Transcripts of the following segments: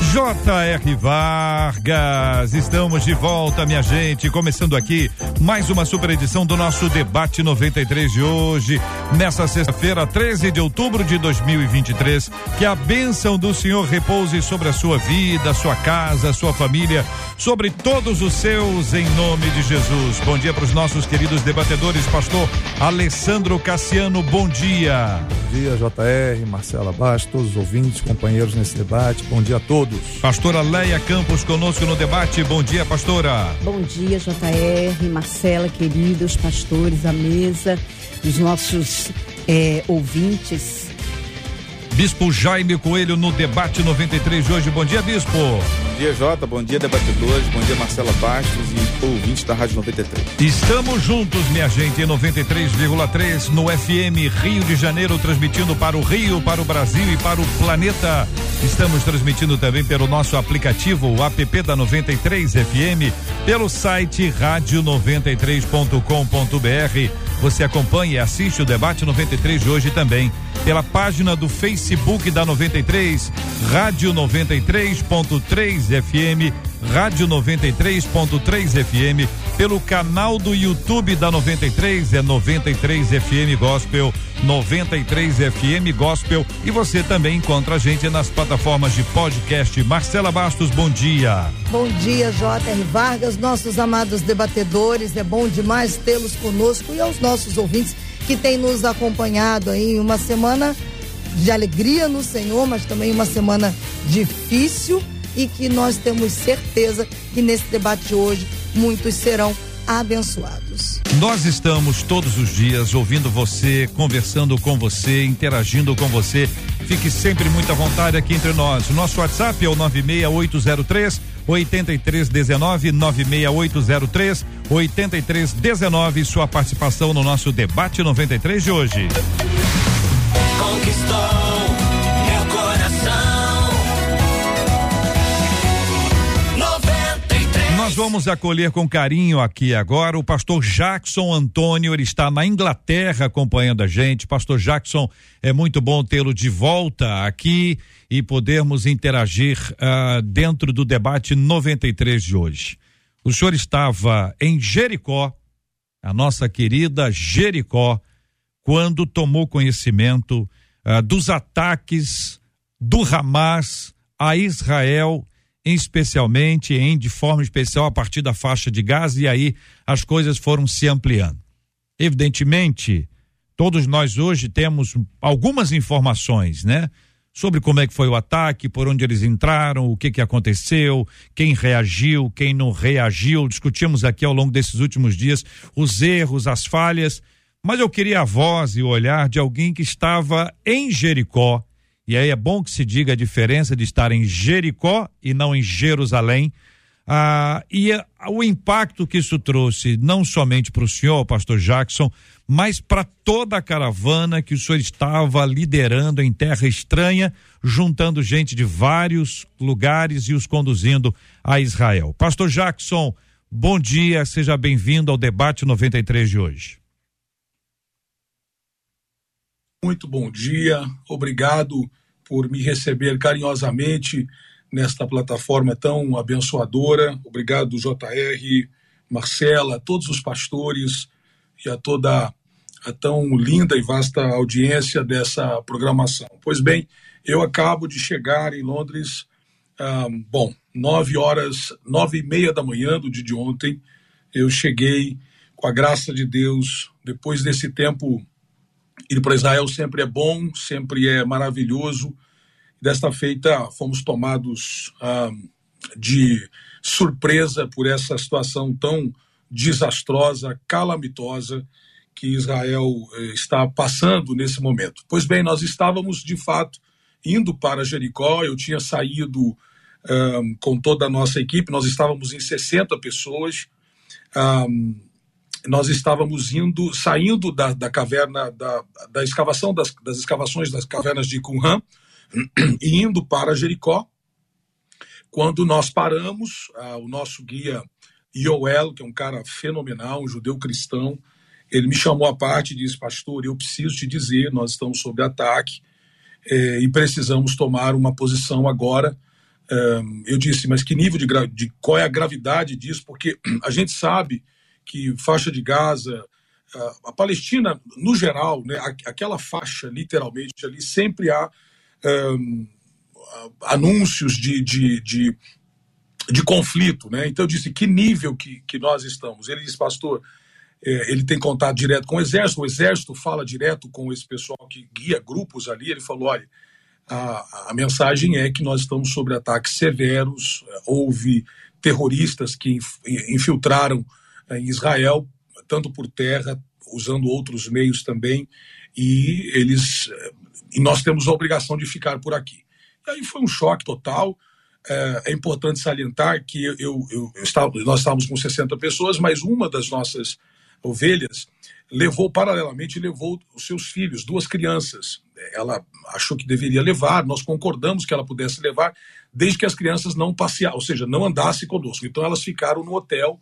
J.R. Vargas, estamos de volta, minha gente. Começando aqui mais uma super edição do nosso Debate 93 de hoje, nessa sexta-feira, 13 de outubro de 2023. Que a bênção do Senhor repouse sobre a sua vida, sua casa, sua família, sobre todos os seus, em nome de Jesus. Bom dia para os nossos queridos debatedores, Pastor Alessandro Cassiano. Bom dia. Bom dia, J.R., Marcela Bastos, todos os ouvintes, companheiros nesse debate. Bom dia a todos. Pastora Leia Campos conosco no debate. Bom dia, pastora. Bom dia, JR, Marcela, queridos pastores, a mesa, os nossos é, ouvintes. Bispo Jaime Coelho no debate 93 de hoje. Bom dia, Bispo. Bom dia, Jota. Bom dia, debatedores. Bom dia, Marcela Bastos e ouvintes da Rádio 93. Estamos juntos, minha gente, em 93,3 no FM Rio de Janeiro, transmitindo para o Rio, para o Brasil e para o planeta. Estamos transmitindo também pelo nosso aplicativo, o app da 93 FM, pelo site rádio93.com.br. Você acompanha e assiste o debate 93 de hoje também pela página do Facebook da 93, Rádio 93.3 FM, Rádio 93.3 FM, pelo canal do YouTube da 93, é 93 FM Gospel, 93 FM Gospel. E você também encontra a gente nas plataformas de podcast. Marcela Bastos, bom dia. Bom dia, J.R. Vargas, nossos amados debatedores. É bom demais tê-los conosco e aos nossos ouvintes que têm nos acompanhado aí uma semana de alegria no Senhor, mas também uma semana difícil e que nós temos certeza que nesse debate de hoje muitos serão abençoados. Nós estamos todos os dias ouvindo você, conversando com você, interagindo com você. Fique sempre muito à vontade aqui entre nós. O nosso WhatsApp é o 96803 8319 96803 8319. Sua participação no nosso debate 93 de hoje. Conquistou vamos acolher com carinho aqui agora o pastor Jackson Antônio, ele está na Inglaterra acompanhando a gente. Pastor Jackson, é muito bom tê-lo de volta aqui e podermos interagir uh, dentro do debate 93 de hoje. O senhor estava em Jericó, a nossa querida Jericó, quando tomou conhecimento uh, dos ataques do Hamas a Israel, especialmente em de forma especial a partir da faixa de Gaza e aí as coisas foram se ampliando. Evidentemente, todos nós hoje temos algumas informações, né? Sobre como é que foi o ataque, por onde eles entraram, o que que aconteceu, quem reagiu, quem não reagiu. Discutimos aqui ao longo desses últimos dias os erros, as falhas, mas eu queria a voz e o olhar de alguém que estava em Jericó. E aí é bom que se diga a diferença de estar em Jericó e não em Jerusalém. Ah, e o impacto que isso trouxe, não somente para o senhor, pastor Jackson, mas para toda a caravana que o senhor estava liderando em terra estranha, juntando gente de vários lugares e os conduzindo a Israel. Pastor Jackson, bom dia, seja bem-vindo ao debate 93 de hoje. Muito bom dia, obrigado por me receber carinhosamente nesta plataforma tão abençoadora. Obrigado, JR, Marcela, a todos os pastores e a toda a tão linda e vasta audiência dessa programação. Pois bem, eu acabo de chegar em Londres, ah, bom, nove horas, nove e meia da manhã do dia de ontem, eu cheguei com a graça de Deus, depois desse tempo, ir para Israel sempre é bom, sempre é maravilhoso, Desta feita, fomos tomados ah, de surpresa por essa situação tão desastrosa, calamitosa que Israel eh, está passando nesse momento. Pois bem, nós estávamos de fato indo para Jericó, eu tinha saído um, com toda a nossa equipe. Nós estávamos em 60 pessoas. Um, nós estávamos indo, saindo da, da caverna, da, da escavação, das, das escavações das cavernas de Qumran e indo para Jericó. Quando nós paramos, uh, o nosso guia Yoel, que é um cara fenomenal, um judeu cristão, ele me chamou à parte e disse: Pastor, eu preciso te dizer, nós estamos sob ataque eh, e precisamos tomar uma posição agora. Eu disse, mas que nível de, de, qual é a gravidade disso? Porque a gente sabe que faixa de Gaza, a, Palestina, no geral, né, aquela faixa, literalmente, ali sempre há um, anúncios de, de, de, de, conflito. Né? Então eu disse, que nível que, que nós estamos? Ele disse, pastor, é, ele tem contato direto com o Exército, o Exército fala direto com esse pessoal que guia grupos ali. Ele falou: olha, a, a mensagem é que nós estamos sob ataques severos, houve terroristas que infiltraram é, em Israel, tanto por terra, usando outros meios também, e eles e nós temos a obrigação de ficar por aqui. E aí foi um choque total. É, é importante salientar que eu, eu, eu estava, nós estávamos com 60 pessoas, mas uma das nossas ovelhas, levou paralelamente levou os seus filhos, duas crianças. Ela achou que deveria levar, nós concordamos que ela pudesse levar, desde que as crianças não passeassem, ou seja, não andassem conosco. Então elas ficaram no hotel,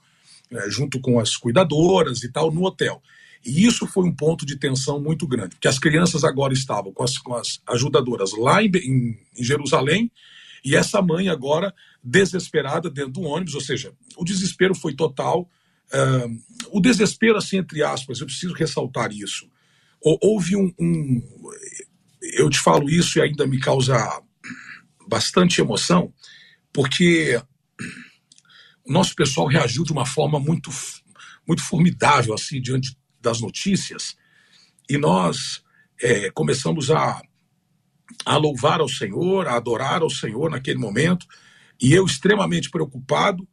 é, junto com as cuidadoras e tal, no hotel. E isso foi um ponto de tensão muito grande, porque as crianças agora estavam com as, com as ajudadoras lá em, em, em Jerusalém, e essa mãe agora desesperada dentro do ônibus, ou seja, o desespero foi total Uh, o desespero, assim, entre aspas, eu preciso ressaltar isso. Houve um, um, Eu te falo isso e ainda me causa bastante emoção, porque o nosso pessoal reagiu de uma forma muito, muito formidável, assim, diante das notícias, e nós é, começamos a, a louvar ao Senhor, a adorar ao Senhor naquele momento, e eu extremamente preocupado,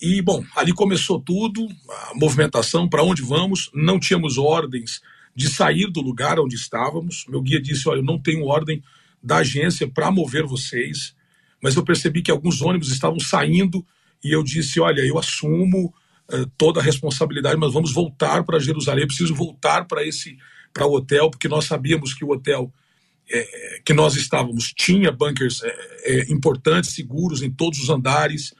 e, bom, ali começou tudo, a movimentação, para onde vamos, não tínhamos ordens de sair do lugar onde estávamos. Meu guia disse: Olha, eu não tenho ordem da agência para mover vocês, mas eu percebi que alguns ônibus estavam saindo e eu disse: Olha, eu assumo uh, toda a responsabilidade, mas vamos voltar para Jerusalém. Eu preciso voltar para esse para o hotel, porque nós sabíamos que o hotel é, que nós estávamos tinha bunkers é, é, importantes, seguros em todos os andares.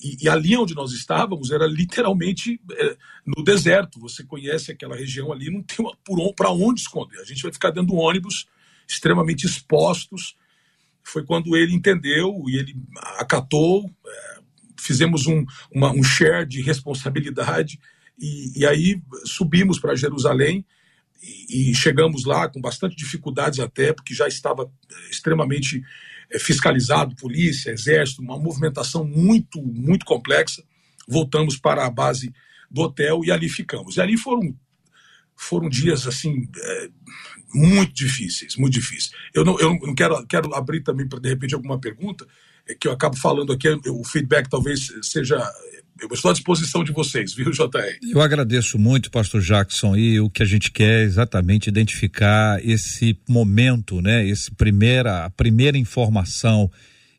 E, e, ali onde nós estávamos era literalmente no deserto. Você conhece aquela região ali, não tem para onde esconder. A gente vai ficar dentro do ônibus, extremamente expostos. Foi quando ele entendeu e ele acatou. Fizemos um, uma, um share de responsabilidade e, e aí subimos para Jerusalém e, e chegamos lá com bastante dificuldades até, porque já estava extremamente é, fiscalizado, polícia, exército, uma movimentação muito, muito complexa. Voltamos para a base do hotel e ali ficamos. E ali foram foram dias assim é, muito difíceis, muito difíceis. Eu não, eu não quero, quero abrir também para de repente alguma pergunta que eu acabo falando aqui. O feedback talvez seja eu estou à disposição de vocês, viu, JR? Eu agradeço muito, pastor Jackson, e o que a gente quer é exatamente identificar esse momento, né? Esse primeira, a primeira informação,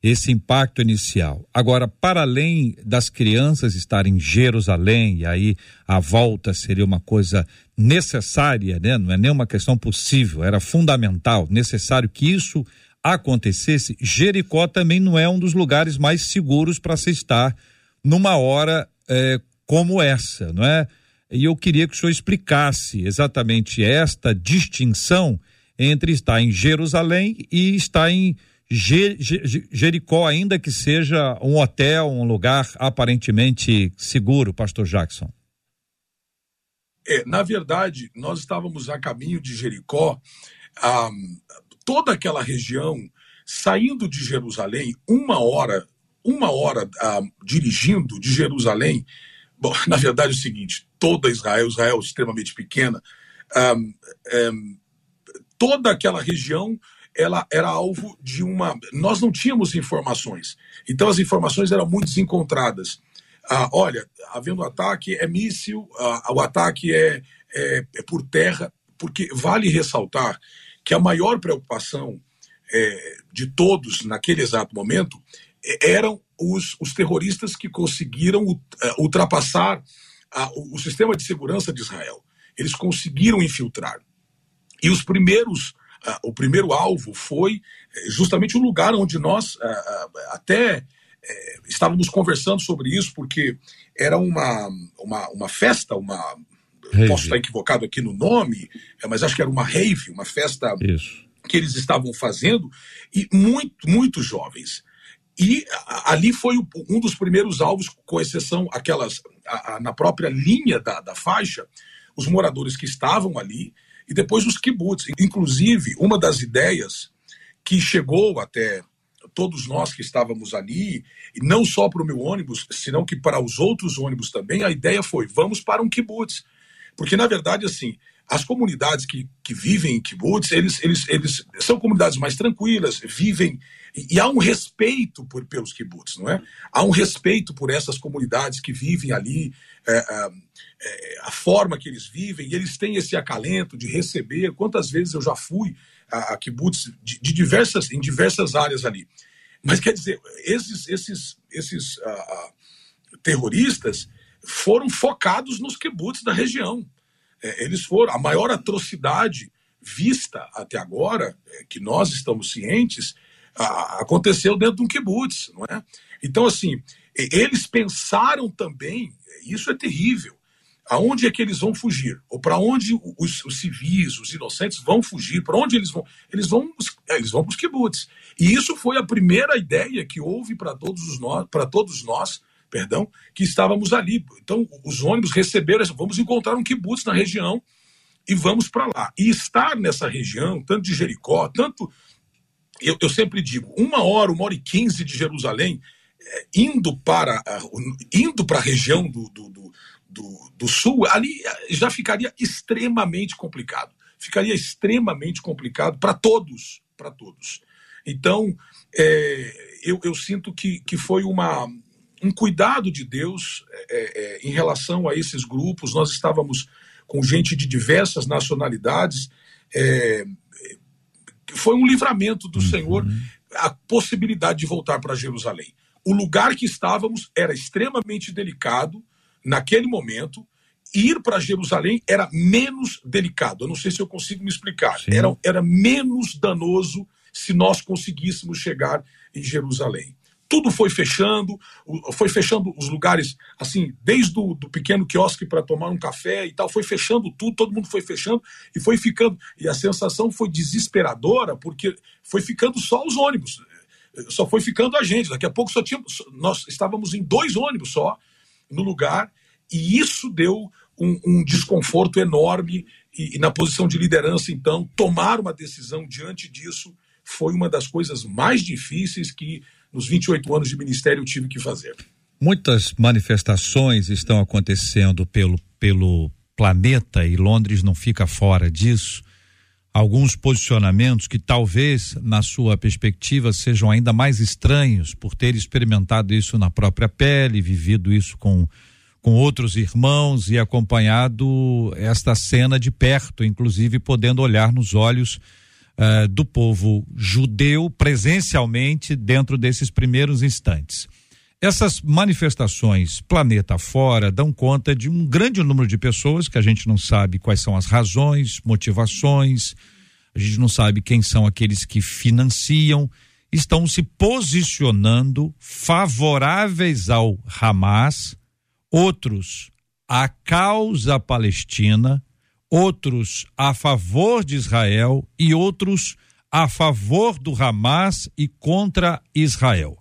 esse impacto inicial. Agora, para além das crianças estarem em Jerusalém, e aí a volta seria uma coisa necessária, né? Não é nem uma questão possível, era fundamental, necessário que isso acontecesse. Jericó também não é um dos lugares mais seguros para se estar numa hora é, como essa, não é? E eu queria que o senhor explicasse exatamente esta distinção entre estar em Jerusalém e estar em Jericó, ainda que seja um hotel, um lugar aparentemente seguro, pastor Jackson. É, na verdade, nós estávamos a caminho de Jericó, ah, toda aquela região, saindo de Jerusalém, uma hora uma hora ah, dirigindo de Jerusalém. Bom, na verdade é o seguinte: toda Israel, Israel é extremamente pequena, ah, eh, toda aquela região ela era alvo de uma. Nós não tínhamos informações, então as informações eram muito desencontradas. Ah, olha, havendo ataque é míssil, ah, o ataque é, é, é, por terra, porque vale ressaltar que a maior preocupação é, de todos naquele exato momento eram os, os terroristas que conseguiram uh, ultrapassar a, o, o, sistema de segurança de Israel. Eles conseguiram infiltrar. E os primeiros, o primeiro alvo foi eh, justamente o lugar onde nós até estávamos conversando sobre isso, porque era uma, uma, uma festa, uma. Rave. Posso estar equivocado aqui no nome, mas acho que era uma rave, uma festa isso. que eles estavam fazendo, e muito, muito jovens. E ali foi um dos primeiros alvos, com exceção aquelas a, a, na própria linha da, da faixa, os moradores que estavam ali e depois os kibbutz. Inclusive, uma das ideias que chegou até todos nós que estávamos ali, e não só para o meu ônibus, senão que para os outros ônibus também, a ideia foi: vamos para um kibbutz. Porque, na verdade, assim, as comunidades que, que vivem em kibbutz, eles, eles, eles são comunidades mais tranquilas, vivem e há um respeito por, pelos kibbutz, não é? Há um respeito por essas comunidades que vivem ali, é, é, é, a forma que eles vivem, e eles têm esse acalento de receber. Quantas vezes eu já fui a, a kibbutz de, de diversas, em diversas áreas ali. Mas quer dizer, esses, esses, esses uh, terroristas foram focados nos kibbutz da região. É, eles foram, a maior atrocidade vista até agora, é, que nós estamos cientes, aconteceu dentro de um kibbutz, não é? Então, assim, eles pensaram também, isso é terrível, aonde é que eles vão fugir? Ou para onde os, os, civis, os inocentes vão fugir? Para onde eles vão? Eles vão, é, eles vão para os kibbutz. E isso foi a primeira ideia que houve para todos todos nós, perdão, que estávamos ali. Então, os ônibus receberam, vamos encontrar um kibbutz na região e vamos para lá. E estar nessa região, tanto de Jericó, tanto eu, eu sempre digo, uma hora, uma hora e quinze de Jerusalém, é, indo para indo para a região do, do, do, do, do sul, ali é, já ficaria extremamente complicado. Ficaria extremamente complicado para todos, para todos. Então, é, eu, eu, sinto que, que foi uma, um cuidado de Deus é, é, em relação a esses grupos. Nós estávamos com gente de diversas nacionalidades. É, foi um livramento do uhum. Senhor a possibilidade de voltar para Jerusalém. O lugar que estávamos era extremamente delicado naquele momento. Ir para Jerusalém era menos delicado. Eu não sei se eu consigo me explicar. Era, era menos danoso se nós conseguíssemos chegar em Jerusalém tudo foi fechando, foi fechando os lugares, assim, desde o do pequeno quiosque para tomar um café e tal, foi fechando tudo, todo mundo foi fechando e foi ficando. E a sensação foi desesperadora, porque foi ficando só os ônibus, só foi ficando a gente. Daqui a pouco só tinha, nós estávamos em dois ônibus só no lugar, e isso deu um, um desconforto enorme. E, e na posição de liderança, então, tomar uma decisão diante disso foi uma das coisas mais difíceis que nos 28 anos de ministério eu tive que fazer. Muitas manifestações estão acontecendo pelo, pelo planeta e Londres não fica fora disso. Alguns posicionamentos que talvez, na sua perspectiva, sejam ainda mais estranhos por ter experimentado isso na própria pele, vivido isso com, com outros irmãos e acompanhado esta cena de perto, inclusive podendo olhar nos olhos uh, do povo judeu presencialmente dentro desses primeiros instantes. Essas manifestações planeta fora dão conta de um grande número de pessoas que a gente não sabe quais são as razões, motivações, a gente não sabe quem são aqueles que financiam, estão se posicionando favoráveis ao Hamas, outros à causa palestina, outros a favor de Israel e outros a favor do Hamas e contra Israel.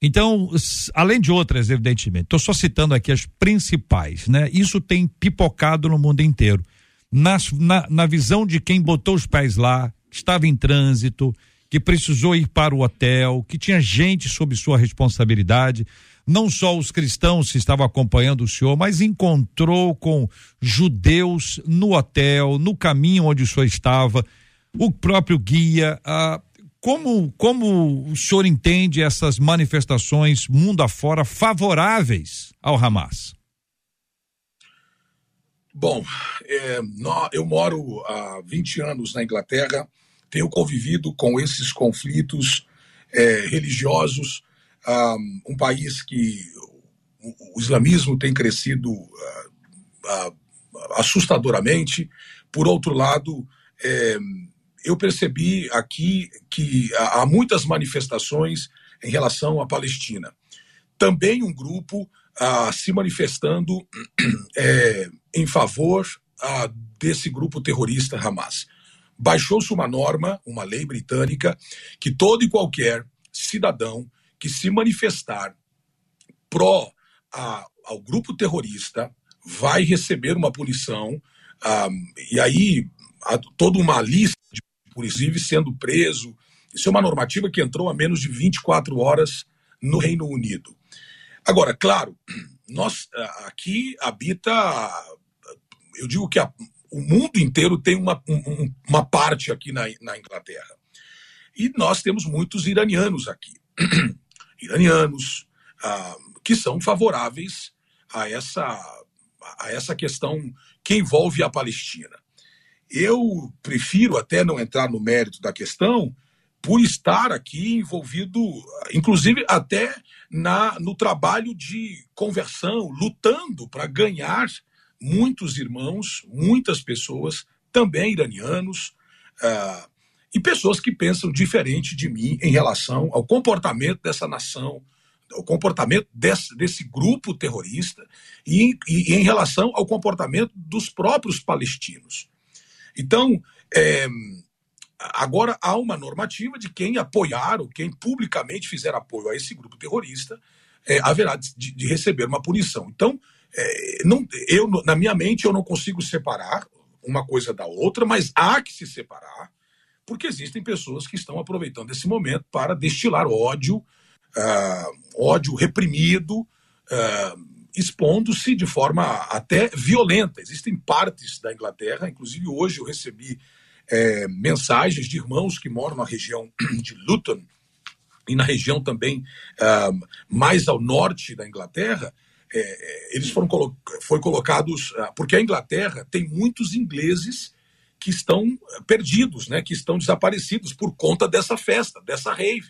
Então, além de outras, evidentemente, estou só citando aqui as principais, né? Isso tem pipocado no mundo inteiro. Na, na, na visão de quem botou os pés lá, estava em trânsito, que precisou ir para o hotel, que tinha gente sob sua responsabilidade não só os cristãos que estavam acompanhando o senhor, mas encontrou com judeus no hotel, no caminho onde o senhor estava, o próprio guia. Ah, como, como o senhor entende essas manifestações mundo afora favoráveis ao Hamas? Bom, é, eu moro há 20 anos na Inglaterra, tenho convivido com esses conflitos é, religiosos um, país que o, islamismo tem crescido uh, uh, assustadoramente. Por outro lado, é, eu percebi aqui que há muitas manifestações em relação à Palestina. Também um grupo ah, se manifestando é, em favor ah, desse grupo terrorista Hamas. Baixou-se uma norma, uma lei britânica, que todo e qualquer cidadão que se manifestar pró a, ao grupo terrorista vai receber uma punição, ah, e aí toda uma lista, de, inclusive sendo preso. Isso é uma normativa que entrou há menos de 24 horas no Reino Unido. Agora, claro, nós aqui habita, eu digo que a, o mundo inteiro tem uma, um, uma parte aqui na, na Inglaterra. E nós temos muitos iranianos aqui. Iranianos ah, que são favoráveis a essa, a essa questão que envolve a Palestina. Eu prefiro até não entrar no mérito da questão, por estar aqui envolvido, inclusive até na, no trabalho de conversão, lutando para ganhar muitos irmãos, muitas pessoas, também iranianos, uh, e pessoas que pensam diferente de mim em relação ao comportamento dessa nação, ao comportamento desse, desse grupo terrorista e, e, e, em relação ao comportamento dos próprios palestinos. Então, é, agora há uma normativa de quem apoiar ou quem publicamente fizer apoio a esse grupo terrorista é, haverá de, de, receber uma punição. Então, é, não, eu, na minha mente, eu não consigo separar uma coisa da outra, mas há que se separar, porque existem pessoas que estão aproveitando esse momento para destilar ódio, uh, ódio reprimido, uh, expondo-se de forma até violenta. Existem partes da Inglaterra, inclusive hoje eu recebi é, mensagens de irmãos que moram na região de Luton e na região também uh, mais ao norte da Inglaterra, é, eles foram colo foi colocados porque a Inglaterra tem muitos ingleses que estão perdidos, né, que estão desaparecidos por conta dessa festa, dessa rave.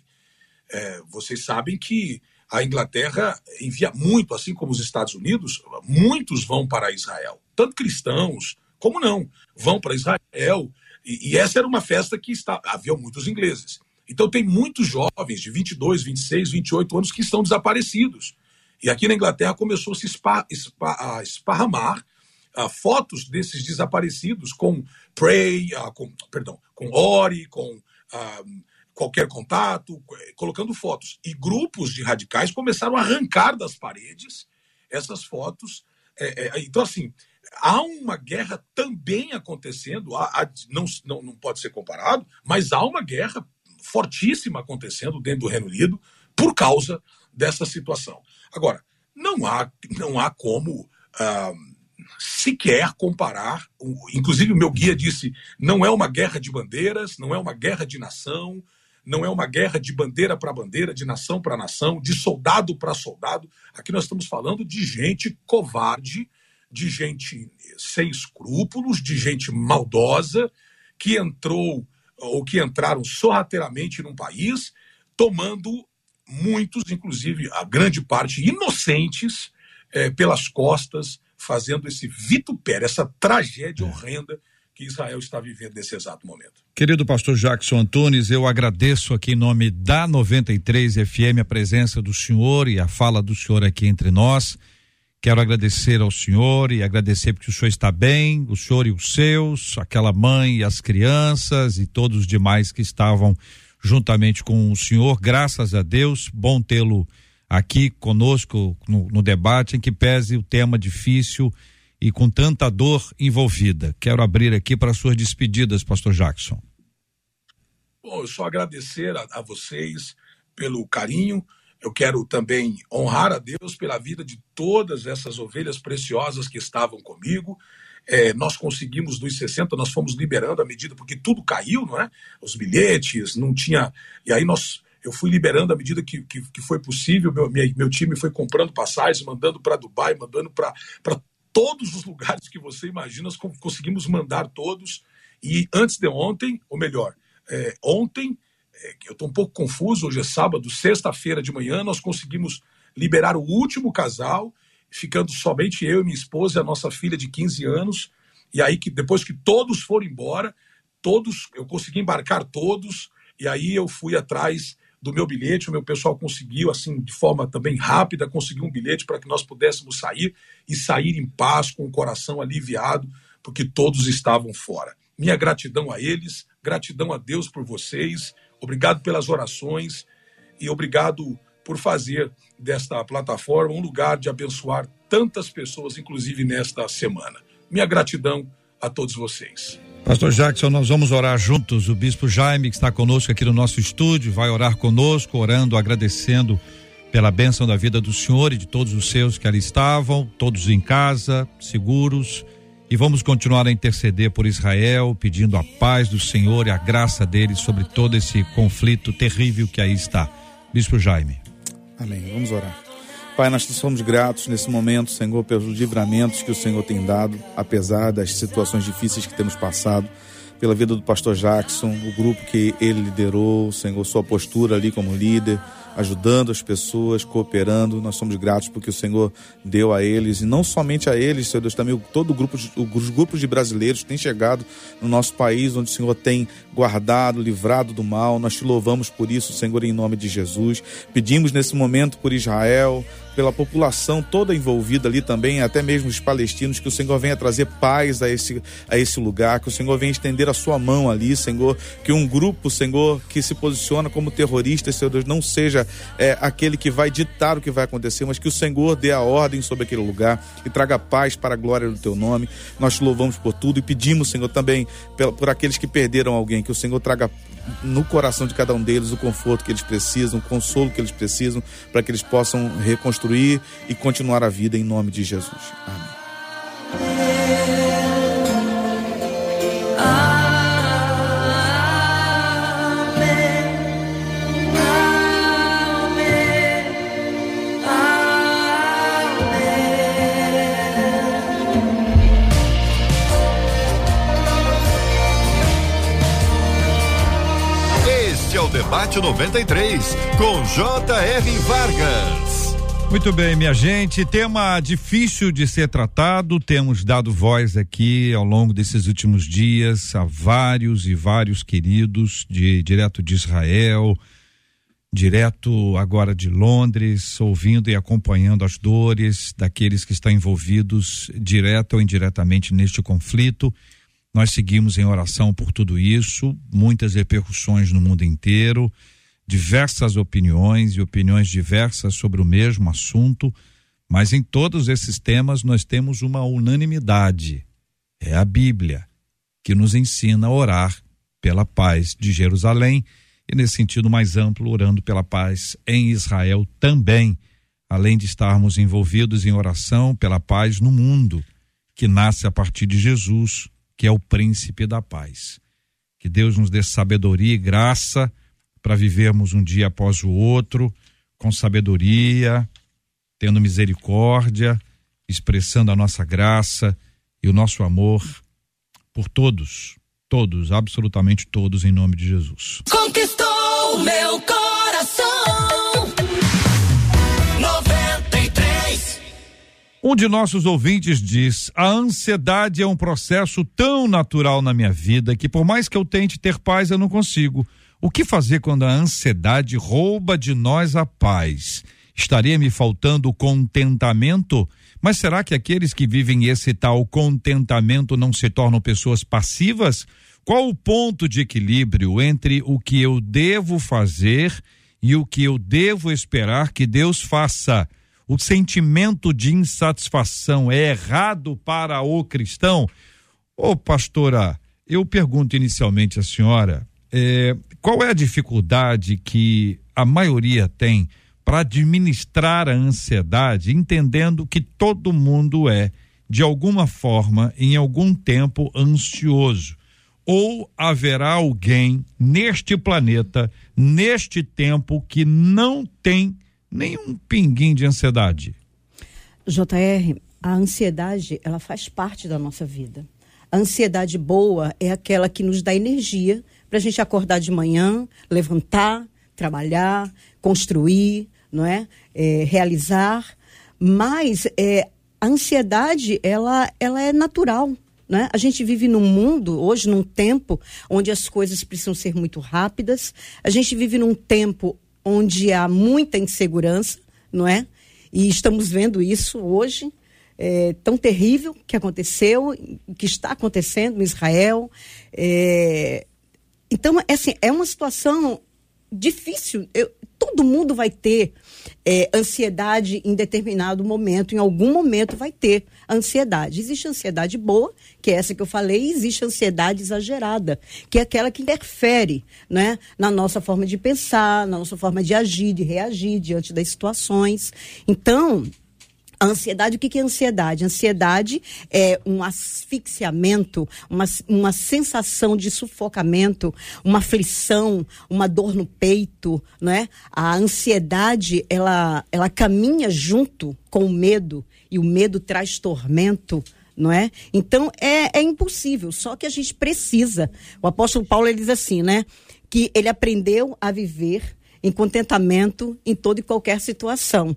É, vocês sabem que a Inglaterra envia muito, assim como os Estados Unidos, muitos vão para Israel, tanto cristãos como não, vão para Israel. E, e essa era uma festa que está, havia muitos ingleses. Então tem muitos jovens de 22, 26, 28 anos que estão desaparecidos. E aqui na Inglaterra começou a se a esparramar uh, fotos desses desaparecidos com Prey, uh, com, perdão, com Ori, com uh, qualquer contato, colocando fotos. E grupos de radicais começaram a arrancar das paredes essas fotos. É, é, então, assim, há uma guerra também acontecendo, há, há, não, não, não pode ser comparado, mas há uma guerra fortíssima acontecendo dentro do Reino Unido por causa dessa situação. Agora, não há, não há como ah, sequer comparar. Inclusive, o meu guia disse: não é uma guerra de bandeiras, não é uma guerra de nação, não é uma guerra de bandeira para bandeira, de nação para nação, de soldado para soldado. Aqui nós estamos falando de gente covarde, de gente sem escrúpulos, de gente maldosa, que entrou ou que entraram sorrateiramente num país, tomando muitos, inclusive a grande parte inocentes, é, pelas costas, fazendo esse vitupério, essa tragédia é. horrenda que Israel está vivendo nesse exato momento. Querido pastor Jackson Antunes, eu agradeço aqui em nome da 93 FM a presença do senhor e a fala do senhor aqui entre nós. Quero agradecer ao senhor e agradecer porque o senhor está bem, o senhor e os seus, aquela mãe e as crianças e todos os demais que estavam juntamente com o senhor. Graças a Deus, bom tê-lo aqui conosco no, no debate, em que pese o tema difícil e com tanta dor envolvida. Quero abrir aqui para suas despedidas, pastor Jackson. Bom, eu só agradecer a, a vocês pelo carinho. Eu quero também honrar a Deus pela vida de todas essas ovelhas preciosas que estavam comigo. É, nós conseguimos dos 60, nós fomos liberando à medida, porque tudo caiu, não é? Os bilhetes, não tinha. E aí nós eu fui liberando à medida que, que, que foi possível. Meu, minha, meu time foi comprando passagens, mandando para Dubai, mandando para todos os lugares que você imagina, conseguimos mandar todos. E antes de ontem, ou melhor, é, ontem é, eu estou um pouco confuso, hoje é sábado, sexta-feira de manhã, nós conseguimos liberar o último casal, ficando somente eu e minha esposa e a nossa filha de 15 anos. E aí, que depois que todos foram embora, todos, eu consegui embarcar todos, e aí eu fui atrás do meu bilhete, o meu pessoal conseguiu, assim, de forma também rápida, conseguiu um bilhete para que nós pudéssemos sair e sair em paz, com o coração aliviado, porque todos estavam fora. Minha gratidão a eles, gratidão a Deus por vocês, obrigado pelas orações e obrigado por fazer desta plataforma um lugar de abençoar tantas pessoas, inclusive nesta semana. Minha gratidão a todos vocês. Pastor Jackson, nós vamos orar juntos. O bispo Jaime, que está conosco aqui no nosso estúdio, vai orar conosco, orando, agradecendo pela bênção da vida do Senhor e de todos os seus que ali estavam, todos em casa, seguros. E vamos continuar a interceder por Israel, pedindo a paz do Senhor e a graça dele sobre todo esse conflito terrível que aí está. Bispo Jaime. Amém. Vamos orar. Pai, nós somos gratos nesse momento, Senhor, pelos livramentos que o Senhor tem dado, apesar das situações difíceis que temos passado, pela vida do pastor Jackson, o grupo que ele liderou, Senhor, sua postura ali como líder, ajudando as pessoas, cooperando. Nós somos gratos porque o Senhor deu a eles, e não somente a eles, Senhor Deus, também todo o grupo, os grupos de brasileiros que têm chegado no nosso país, onde o Senhor tem guardado, livrado do mal. Nós te louvamos por isso, Senhor, em nome de Jesus. Pedimos nesse momento por Israel, pela população toda envolvida ali também, até mesmo os palestinos, que o Senhor venha trazer paz a esse, a esse lugar, que o Senhor venha estender a sua mão ali, Senhor, que um grupo, Senhor, que se posiciona como terrorista, Senhor Deus, não seja é, aquele que vai ditar o que vai acontecer, mas que o Senhor dê a ordem sobre aquele lugar e traga paz para a glória do teu nome. Nós te louvamos por tudo e pedimos, Senhor, também por aqueles que perderam alguém, que o Senhor traga no coração de cada um deles o conforto que eles precisam, o consolo que eles precisam, para que eles possam reconstruir e continuar a vida em nome de Jesus. Amém. Debate 93, com J.R. Vargas. Muito bem, minha gente. Tema difícil de ser tratado. Temos dado voz aqui ao longo desses últimos dias a vários e vários queridos de direto de Israel, direto agora de Londres, ouvindo e acompanhando as dores daqueles que estão envolvidos direto ou indiretamente neste conflito. Nós seguimos em oração por tudo isso, muitas repercussões no mundo inteiro, diversas opiniões e opiniões diversas sobre o mesmo assunto, mas em todos esses temas nós temos uma unanimidade. É a Bíblia que nos ensina a orar pela paz de Jerusalém e, nesse sentido mais amplo, orando pela paz em Israel também, além de estarmos envolvidos em oração pela paz no mundo, que nasce a partir de Jesus, que é o príncipe da paz. Que Deus nos dê sabedoria e graça para vivermos um dia após o outro, com sabedoria, tendo misericórdia, expressando a nossa graça e o nosso amor por todos, todos, absolutamente todos, em nome de Jesus. Conquistou meu coração. Um de nossos ouvintes diz: a ansiedade é um processo tão natural na minha vida que, por mais que eu tente ter paz, eu não consigo. O que fazer quando a ansiedade rouba de nós a paz? Estaria me faltando contentamento? Mas será que aqueles que vivem esse tal contentamento não se tornam pessoas passivas? Qual o ponto de equilíbrio entre o que eu devo fazer e o que eu devo esperar que Deus faça? o sentimento de insatisfação é errado para o cristão? Ô, pastora, eu pergunto inicialmente à senhora, é, qual é a dificuldade que a maioria tem para administrar a ansiedade, entendendo que todo mundo é, de alguma forma, em algum tempo, ansioso? Ou haverá alguém neste planeta, neste tempo, que não tem nenhum pinguim de ansiedade. JR, a ansiedade, ela faz parte da nossa vida. A ansiedade boa é aquela que nos dá energia para a gente acordar de manhã, levantar, trabalhar, construir, não é? é realizar. Mas é, a ansiedade, ela, ela é natural. Né? A gente vive num mundo, hoje, num tempo onde as coisas precisam ser muito rápidas. A gente vive num tempo onde há muita insegurança, não é? E estamos vendo isso hoje, é, tão terrível que aconteceu, que está acontecendo em Israel. É, então, é assim, é uma situação difícil. Eu, todo mundo vai ter é, ansiedade em determinado momento, em algum momento vai ter ansiedade. Existe ansiedade boa, que é essa que eu falei, e existe ansiedade exagerada, que é aquela que interfere né, na nossa forma de pensar, na nossa forma de agir, de reagir diante das situações. Então, a ansiedade, o que é ansiedade? Ansiedade é um asfixiamento, uma, uma sensação de sufocamento, uma aflição, uma dor no peito, né? A ansiedade, ela, ela caminha junto com o medo, e o medo traz tormento, não é? Então, é, é impossível, só que a gente precisa. O apóstolo Paulo, ele diz assim, né? Que ele aprendeu a viver em contentamento em toda e qualquer situação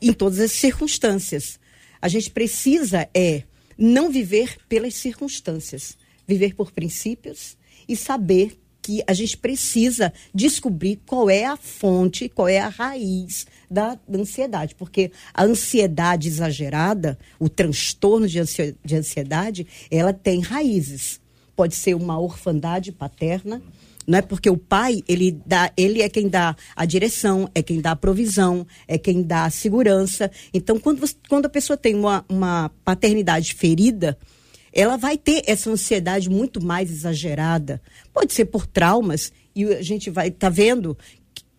em todas as circunstâncias. A gente precisa é não viver pelas circunstâncias, viver por princípios e saber que a gente precisa descobrir qual é a fonte, qual é a raiz da, ansiedade, porque a ansiedade exagerada, o transtorno de ansiedade, ela tem raízes. Pode ser uma orfandade paterna, não é porque o pai ele dá ele é quem dá a direção é quem dá a provisão é quem dá a segurança. Então quando você, quando a pessoa tem uma, uma paternidade ferida ela vai ter essa ansiedade muito mais exagerada. Pode ser por traumas e a gente vai tá vendo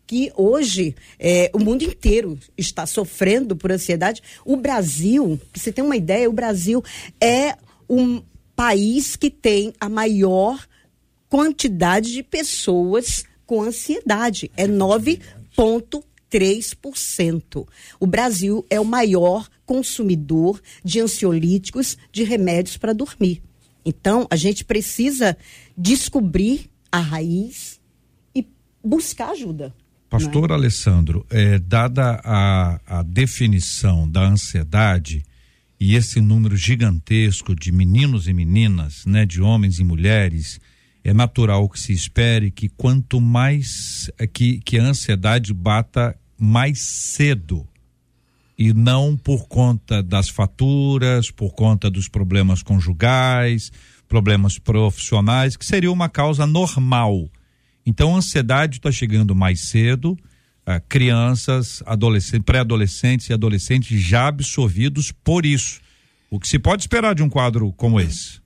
que hoje é, o mundo inteiro está sofrendo por ansiedade. O Brasil para você ter uma ideia o Brasil é um país que tem a maior quantidade de pessoas com ansiedade. É 9,3%. O Brasil é o maior consumidor de ansiolíticos, de remédios para dormir. Então, a gente precisa descobrir a raiz e buscar ajuda. Pastor é? Alessandro, é, dada a, a definição da ansiedade e esse número gigantesco de meninos e meninas, né, de homens e mulheres é natural que se espere que quanto mais que, que a ansiedade bata mais cedo e não por conta das faturas, por conta dos problemas conjugais, problemas profissionais, que seria uma causa normal. Então, a ansiedade está chegando mais cedo, uh, crianças, adolescentes, pré-adolescentes e adolescentes já absorvidos por isso. O que se pode esperar de um quadro como esse?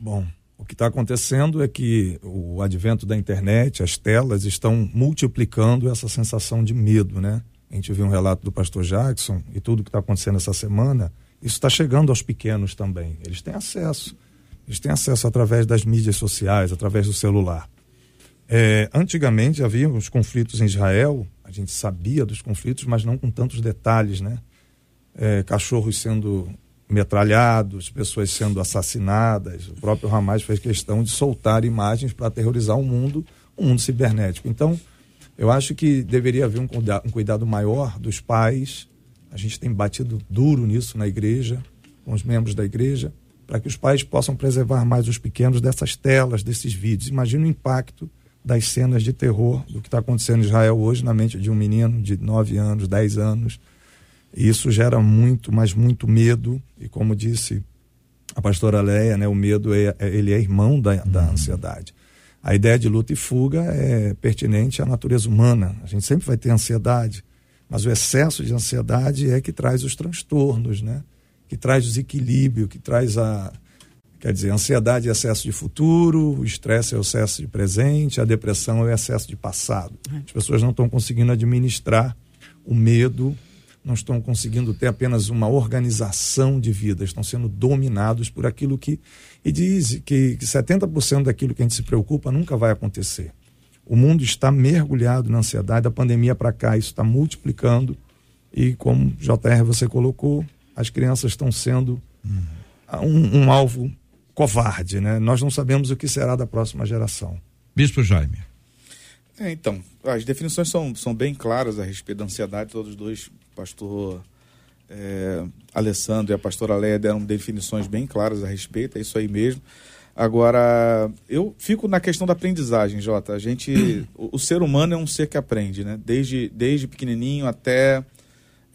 Bom, o que está acontecendo é que o advento da internet, as telas, estão multiplicando essa sensação de medo, né? A gente viu um relato do pastor Jackson e tudo que está acontecendo essa semana, isso está chegando aos pequenos também. Eles têm acesso. Eles têm acesso através das mídias sociais, através do celular. É, antigamente havia os conflitos em Israel, a gente sabia dos conflitos, mas não com tantos detalhes, né? É, cachorros sendo metralhados, pessoas sendo assassinadas. O próprio Hamas fez questão de soltar imagens para aterrorizar o mundo, o mundo cibernético. Então, eu acho que deveria haver um, um cuidado maior dos pais. A gente tem batido duro nisso na igreja, com os membros da igreja, para que os pais possam preservar mais os pequenos dessas telas, desses vídeos. Imagina o impacto das cenas de terror do que está acontecendo em Israel hoje na mente de um menino de 9 anos, 10 anos isso gera muito, mas muito medo. E como disse a pastora Leia, né, o medo é, é, ele é irmão da, da uhum. ansiedade. A ideia de luta e fuga é pertinente à natureza humana. A gente sempre vai ter ansiedade, mas o excesso de ansiedade é que traz os transtornos, né? Que traz desequilíbrio, que traz a quer dizer, ansiedade é excesso de futuro, o estresse é o excesso de presente, a depressão é o excesso de passado. É. As pessoas não estão conseguindo administrar o medo não estão conseguindo ter apenas uma organização de vida, estão sendo dominados por aquilo que. E diz que, que 70% daquilo que a gente se preocupa nunca vai acontecer. O mundo está mergulhado na ansiedade, da pandemia para cá, isso está multiplicando. E como JR você colocou, as crianças estão sendo um, um alvo covarde, né? Nós não sabemos o que será da próxima geração. Bispo Jaime. É, então, as definições são, são bem claras a respeito da ansiedade. Todos os dois, pastor é, Alessandro e a pastora Leia, deram definições bem claras a respeito, é isso aí mesmo. Agora, eu fico na questão da aprendizagem, Jota. A gente, o, o ser humano é um ser que aprende, né? Desde, desde pequenininho até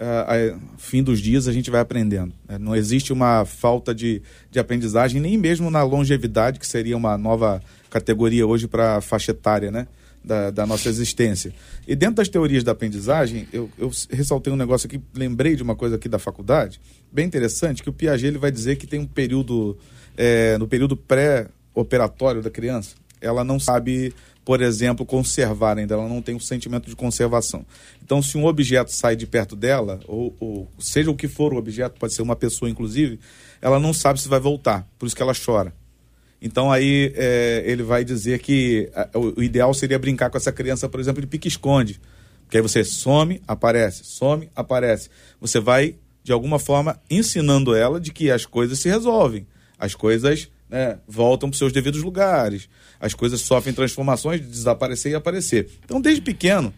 uh, fim dos dias a gente vai aprendendo. Né? Não existe uma falta de, de aprendizagem, nem mesmo na longevidade, que seria uma nova categoria hoje para a faixa etária, né? Da, da, nossa existência. E dentro das teorias da aprendizagem, eu, eu ressaltei um negócio aqui, lembrei de uma coisa aqui da faculdade, bem interessante, que o Piaget ele vai dizer que tem um período é, no período pré-operatório da criança, ela não sabe, por exemplo, conservar ainda, ela não tem um sentimento de conservação. Então, se um objeto sai de perto dela, ou, ou seja o que for o objeto, pode ser uma pessoa inclusive, ela não sabe se vai voltar, por isso que ela chora. Então aí é, ele vai dizer que a, o, ideal seria brincar com essa criança, por exemplo, de pique-esconde. Porque aí você some, aparece, some, aparece. Você vai, de alguma forma, ensinando ela de que as coisas se resolvem as coisas né, voltam para seus devidos lugares, as coisas sofrem transformações de desaparecer e aparecer. Então, desde pequeno,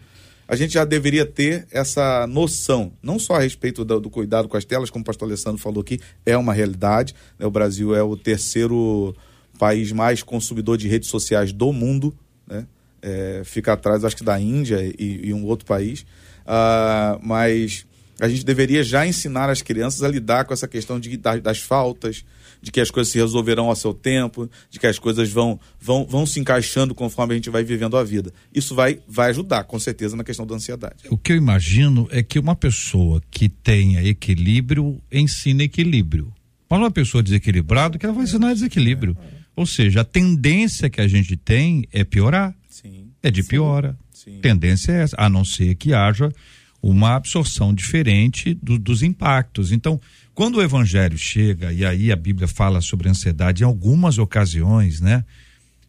a gente já deveria ter essa noção, não só a respeito do, do cuidado com as telas, como o pastor Alessandro falou aqui, é uma realidade. Né? O Brasil é o terceiro país mais consumidor de redes sociais do mundo, né? É, fica atrás, acho que da Índia e, e um outro país. Uh, mas a gente deveria já ensinar as crianças a lidar com essa questão de, das, das faltas, de que as coisas se resolverão a seu tempo, de que as coisas vão, vão, vão se encaixando conforme a gente vai vivendo a vida. Isso vai, vai ajudar, com certeza, na questão da ansiedade. O que eu imagino é que uma pessoa que tenha equilíbrio ensina equilíbrio. Mas uma pessoa desequilibrada, que ela vai ensinar desequilíbrio. Ou seja, a tendência que a gente tem é piorar. Sim. É de piora. Sim. Tendência é essa, a não ser que haja uma absorção diferente do, dos impactos. Então, quando o evangelho chega, e aí a Bíblia fala sobre ansiedade em algumas ocasiões, né?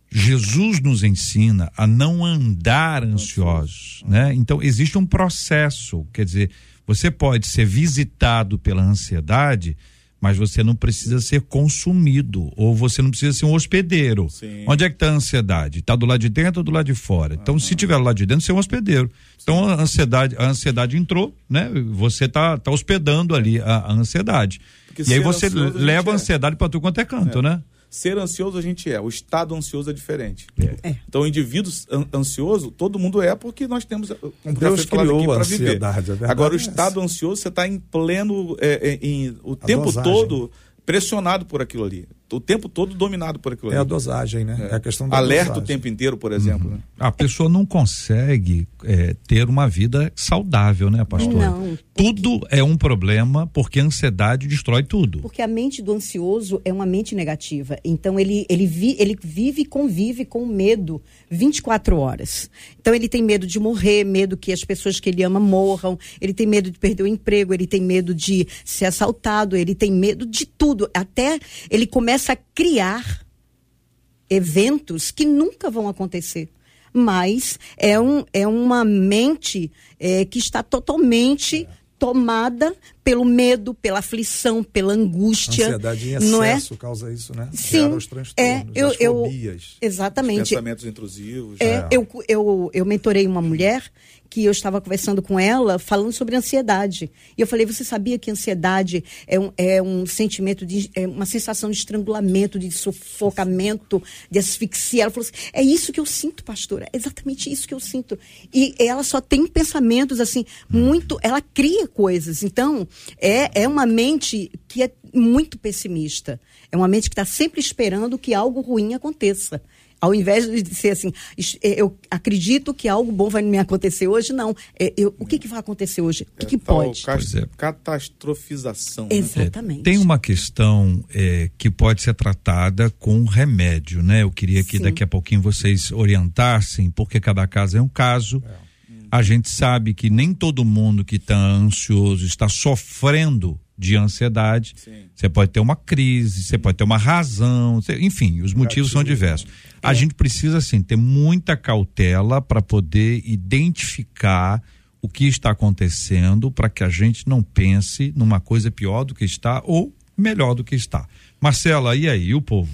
Jesus nos ensina a não andar ansiosos, né? Então existe um processo, quer dizer, você pode ser visitado pela ansiedade, mas você não precisa ser consumido ou você não precisa ser um hospedeiro. Sim. Onde é que está a ansiedade? Está do lado de dentro ou do lado de fora? Então, se tiver do lado de dentro, você é um hospedeiro. Então, a ansiedade, a ansiedade entrou, né? Você está tá hospedando ali a, a ansiedade. Porque e aí você leva a é. ansiedade para tudo quanto é canto, é. né? Ser ansioso a gente é, o estado ansioso é diferente. É. é. Então, o indivíduo ansioso, todo mundo é porque nós temos, como Deus criou a ansiedade. É Agora, o estado ansioso, você está em pleno, é, é, em, o a tempo dosagem. todo pressionado por aquilo ali o tempo todo dominado por aquilo. É a dosagem, né? É, é a questão da Alerta dosagem. o tempo inteiro, por exemplo. Uhum. Né? A pessoa não consegue é, ter uma vida saudável, né, pastor? Não. Tudo é um problema porque a ansiedade destrói tudo. Porque a mente do ansioso é uma mente negativa. Então ele, ele, vi, ele vive e convive com medo 24 horas. Então ele tem medo de morrer, medo que as pessoas que ele ama morram, ele tem medo de perder o emprego, ele tem medo de ser assaltado, ele tem medo de tudo. Até ele começa começa a criar eventos que nunca vão acontecer. Mas é, um, é uma mente é, que está totalmente tomada pelo medo, pela aflição, pela angústia. A ansiedade em excesso não é? causa isso, né? Sim. os transtornos, é, eu, as fobias. Eu, exatamente. Os pensamentos intrusivos. É, é. Eu, eu, eu mentorei uma mulher que eu estava conversando com ela, falando sobre ansiedade. E eu falei: você sabia que ansiedade é um, é um sentimento de. É uma sensação de estrangulamento, de sufocamento, de asfixia? Ela falou assim: é isso que eu sinto, pastora. É exatamente isso que eu sinto. E ela só tem pensamentos assim, muito. Ela cria coisas. Então, é, é uma mente que é muito pessimista. É uma mente que está sempre esperando que algo ruim aconteça. Ao invés de ser assim, é, eu acredito que algo bom vai me acontecer hoje, não. É, eu, o que, que vai acontecer hoje? O que, é que pode? É. Catastrofização. Né? Exatamente. tem uma questão é, que pode ser tratada com remédio, né? Eu queria que Sim. daqui a pouquinho vocês orientassem, porque cada caso é um caso. A gente sabe que nem todo mundo que está ansioso está sofrendo de ansiedade. Você pode ter uma crise, você pode ter uma razão, enfim, os motivos são diversos. A gente precisa, assim, ter muita cautela para poder identificar o que está acontecendo para que a gente não pense numa coisa pior do que está ou melhor do que está. Marcela, e aí, o povo?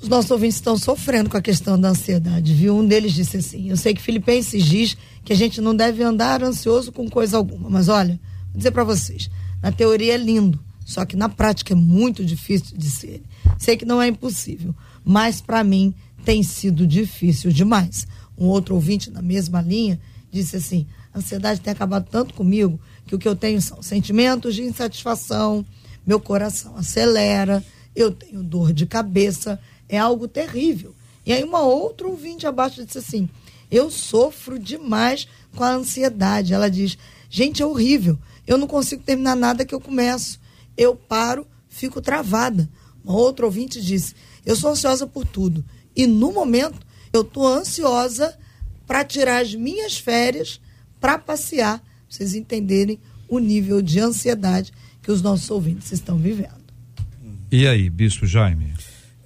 Os nossos ouvintes estão sofrendo com a questão da ansiedade, viu? Um deles disse assim: Eu sei que Filipenses diz que a gente não deve andar ansioso com coisa alguma, mas olha, vou dizer para vocês: na teoria é lindo, só que na prática é muito difícil de ser. Sei que não é impossível, mas para mim tem sido difícil demais. Um outro ouvinte na mesma linha disse assim: a ansiedade tem acabado tanto comigo que o que eu tenho são sentimentos de insatisfação, meu coração acelera, eu tenho dor de cabeça, é algo terrível. E aí uma outra ouvinte abaixo disse assim: eu sofro demais com a ansiedade. Ela diz: gente, é horrível. Eu não consigo terminar nada que eu começo. Eu paro, fico travada. Uma outra ouvinte disse: eu sou ansiosa por tudo. E no momento, eu estou ansiosa para tirar as minhas férias para passear. Pra vocês entenderem o nível de ansiedade que os nossos ouvintes estão vivendo. E aí, Bispo Jaime?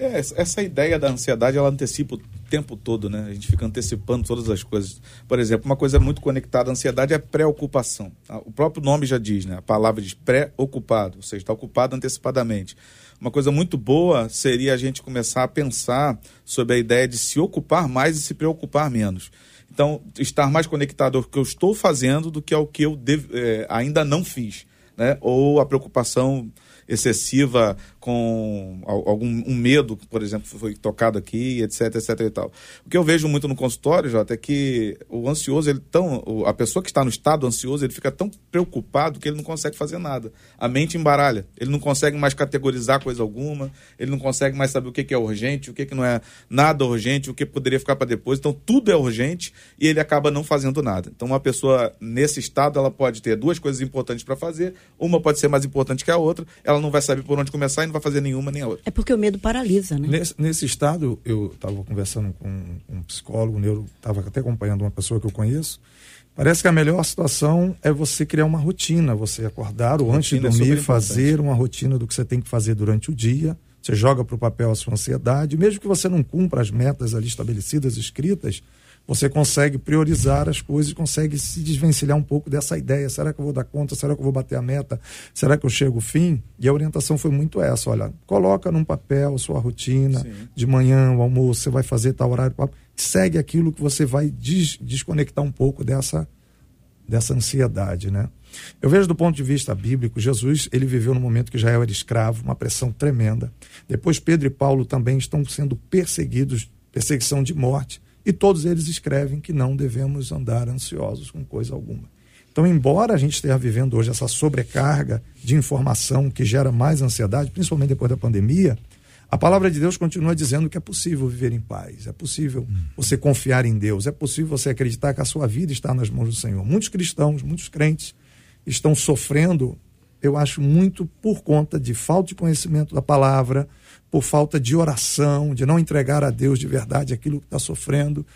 É, essa ideia da ansiedade, ela antecipa o tempo todo, né? A gente fica antecipando todas as coisas. Por exemplo, uma coisa muito conectada à ansiedade é preocupação. O próprio nome já diz, né? A palavra diz pré-ocupado, ou seja, está ocupado antecipadamente. Uma coisa muito boa seria a gente começar a pensar sobre a ideia de se ocupar mais e se preocupar menos. Então, estar mais conectado ao que eu estou fazendo do que ao que eu é, ainda não fiz. Né? Ou a preocupação excessiva com algum um medo, por exemplo, foi tocado aqui, etc, etc e tal. O que eu vejo muito no consultório, Jota, é que o ansioso, ele tão, a pessoa que está no estado ansioso, ele fica tão preocupado que ele não consegue fazer nada. A mente embaralha. Ele não consegue mais categorizar coisa alguma, ele não consegue mais saber o que, é urgente, o que, que não é nada urgente, o que poderia ficar para depois. Então, tudo é urgente e ele acaba não fazendo nada. Então, uma pessoa nesse estado, ela pode ter duas coisas importantes para fazer, uma pode ser mais importante que a outra, ela não vai saber por onde começar e não vai fazer nenhuma nem a outra. É porque o medo paralisa, né? Nesse, nesse estado, eu estava conversando com um psicólogo, um neuro, estava até acompanhando uma pessoa que eu conheço. Parece que a melhor situação é você criar uma rotina, você acordar ou antes de é dormir, super fazer uma rotina do que você tem que fazer durante o dia. Você joga para o papel a sua ansiedade, mesmo que você não cumpra as metas ali estabelecidas, escritas, você consegue priorizar as coisas, consegue se desvencilhar um pouco dessa ideia. Será que eu vou dar conta? Será que eu vou bater a meta? Será que eu chego ao fim? E a orientação foi muito essa: olha, coloca num papel sua rotina, Sim. de manhã, o almoço, você vai fazer tal horário, segue aquilo que você vai des desconectar um pouco dessa, dessa ansiedade, né? Eu vejo do ponto de vista bíblico, Jesus, ele viveu no momento que Israel era escravo, uma pressão tremenda. Depois Pedro e Paulo também estão sendo perseguidos, perseguição de morte, e todos eles escrevem que não devemos andar ansiosos com coisa alguma. Então, embora a gente esteja vivendo hoje essa sobrecarga de informação que gera mais ansiedade, principalmente depois da pandemia, a palavra de Deus continua dizendo que é possível viver em paz, é possível você confiar em Deus, é possível você acreditar que a sua vida está nas mãos do Senhor. Muitos cristãos, muitos crentes estão sofrendo, eu acho, muito por conta de falta de conhecimento da palavra, por falta de oração, de não entregar a Deus de verdade aquilo que está sofrendo.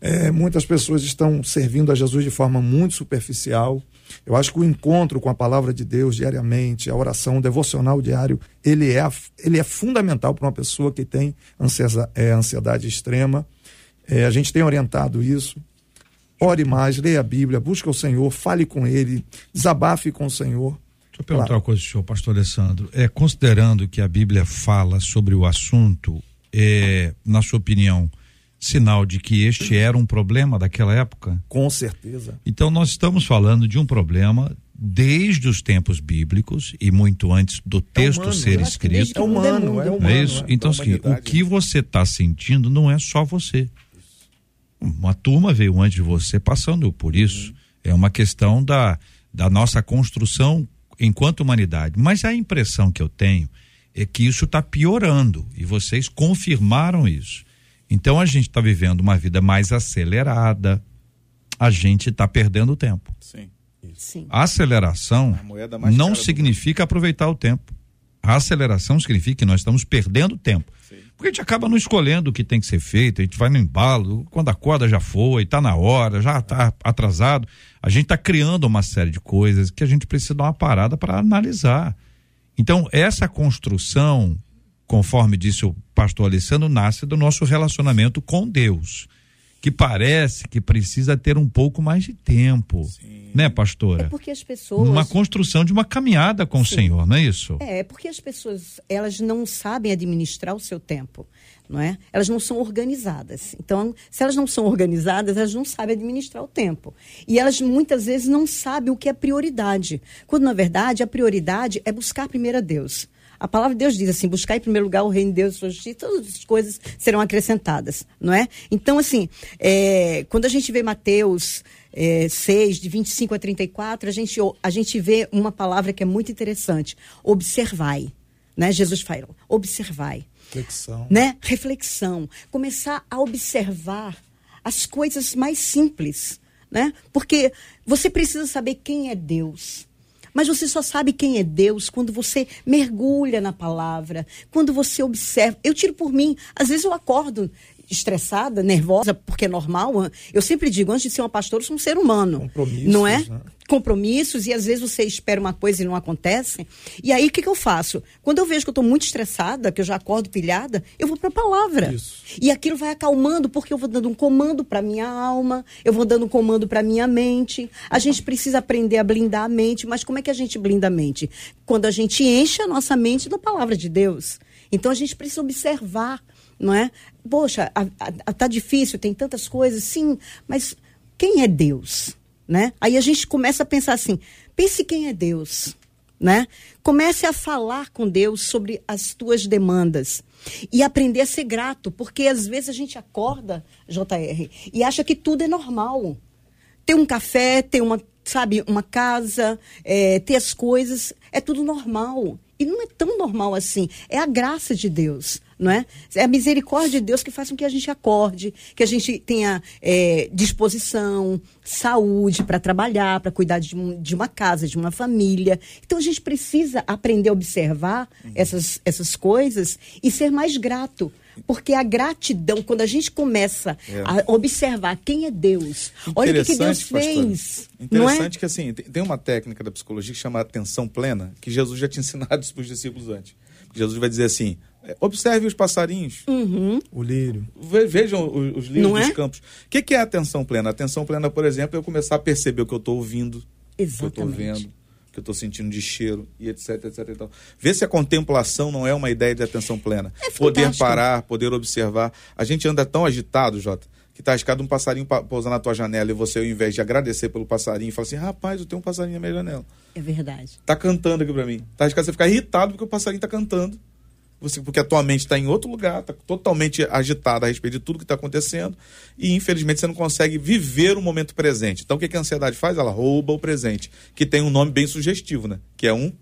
É, muitas pessoas estão servindo a Jesus de forma muito superficial. Eu acho que o encontro com a palavra de Deus diariamente, a oração, o devocional diário, ele é, ele é fundamental para uma pessoa que tem ansiedade, é, ansiedade extrema. É, a gente tem orientado isso. Ore mais, leia a Bíblia, busque o Senhor, fale com Ele, desabafe com o Senhor. Eu perguntar Claro. uma coisa ao senhor, pastor Alessandro. É, considerando que a Bíblia fala sobre o assunto, é, na sua opinião, sinal de que este era um problema daquela época? Com certeza. Então, nós estamos falando de um problema desde os tempos bíblicos e muito antes do texto humano, ser desde escrito. É o mundo é humano, é humano. é isso? é. Então, assim, o que você está sentindo não é só você. Uma turma veio antes de você passando por isso. É uma questão da, da nossa construção enquanto humanidade. Mas a impressão que eu tenho é que isso está piorando e vocês confirmaram isso. Então a gente está vivendo uma vida mais acelerada, a gente está perdendo tempo. Sim. Sim. A aceleração A moeda mais não significa aproveitar o tempo. A aceleração significa que nós estamos perdendo tempo. Porque a gente acaba não escolhendo o que tem que ser feito, a gente vai no embalo, quando a corda já foi, está na hora, já está atrasado. A gente está criando uma série de coisas que a gente precisa dar uma parada para analisar. Então, essa construção, conforme disse o pastor Alessandro, nasce do nosso relacionamento com Deus. Que parece que precisa ter um pouco mais de tempo. Né, pastora? É porque as pessoas. Uma construção de uma caminhada com o Senhor, não é isso? É, é porque as pessoas, elas não sabem administrar o seu tempo, não é? Elas não são organizadas. Então, se elas não são organizadas, elas não sabem administrar o tempo. E elas muitas vezes não sabem o que é prioridade. Quando, na verdade, a prioridade é buscar primeiro a Deus. A palavra de Deus diz assim: buscar em primeiro lugar o reino de Deus e sua justiça, todas as coisas serão acrescentadas, não é? Então, assim, é, quando a gente vê Mateus é, 6, de 25 a 34, a gente, a gente vê uma palavra que é muito interessante: observai. Né? Jesus fala: observai. Reflexão. Né? Reflexão. Começar a observar as coisas mais simples. Né? Porque você precisa saber quem é Deus. Mas você só sabe quem é Deus quando você mergulha na palavra, quando você observa. Eu tiro por mim, às vezes eu acordo estressada, nervosa, porque é normal. Eu sempre digo, antes de ser uma pastora, eu sou um ser humano. Compromissos, Não é? né? Compromissos, e às vezes você espera uma coisa e não acontece. E aí, o que, que eu faço? Quando eu vejo que eu estou muito estressada, que eu já acordo pilhada, eu vou para a palavra. Isso. E aquilo vai acalmando, porque eu vou dando um comando para minha alma, eu vou dando um comando para minha mente. A gente precisa aprender a blindar a mente, mas como é que a gente blinda a mente? Quando a gente enche a nossa mente da palavra de Deus. Então a gente precisa observar, não é? Poxa, a, a, tá difícil, tem tantas coisas, sim, mas quem é Deus, né? Aí a gente começa a pensar assim, pense quem é Deus, né? Comece a falar com Deus sobre as tuas demandas e aprender a ser grato, porque às vezes a gente acorda, JR, e acha que tudo é normal. Ter um café, ter uma, sabe, uma casa, é, ter as coisas, é tudo normal. E não é tão normal assim. É a graça de Deus, não é? É a misericórdia de Deus que faz com que a gente acorde, que a gente tenha é, disposição, saúde para trabalhar, para cuidar de, um, de, uma casa, de uma família. Então a gente precisa aprender a observar uhum. essas, essas coisas e ser mais grato. Porque a gratidão, quando a gente começa é. a observar quem é Deus, olha o que, que Deus fez. Interessante é? que assim, tem uma técnica da psicologia que chama atenção plena, que Jesus já tinha ensinado isso para os discípulos antes. Jesus vai dizer assim: observe os passarinhos, uhum. o lírio. Vejam os, os lírios Não dos é? campos. O que, que é atenção plena? Atenção plena, por exemplo, é eu começar a perceber o que eu estou ouvindo, o que eu estou Exatamente. vendo que eu estou sentindo de cheiro e etc, etc e tal. Ver se a contemplação não é uma ideia de atenção plena. É poder parar, poder observar. A gente anda tão agitado, Jota, que tá arriscado um passarinho pa- pousar na tua janela e você, ao invés de agradecer pelo passarinho, fala assim, rapaz, eu tenho um passarinho na minha janela. É verdade. Tá cantando aqui pra mim. Tá arriscado você ficar irritado porque o passarinho tá cantando. Você, porque a tua mente está em outro lugar, tá totalmente agitada a respeito de tudo que está acontecendo e infelizmente você não consegue viver o momento presente. Então o que, que a ansiedade faz? Ela rouba o presente, que tem um nome bem sugestivo, né? Que é um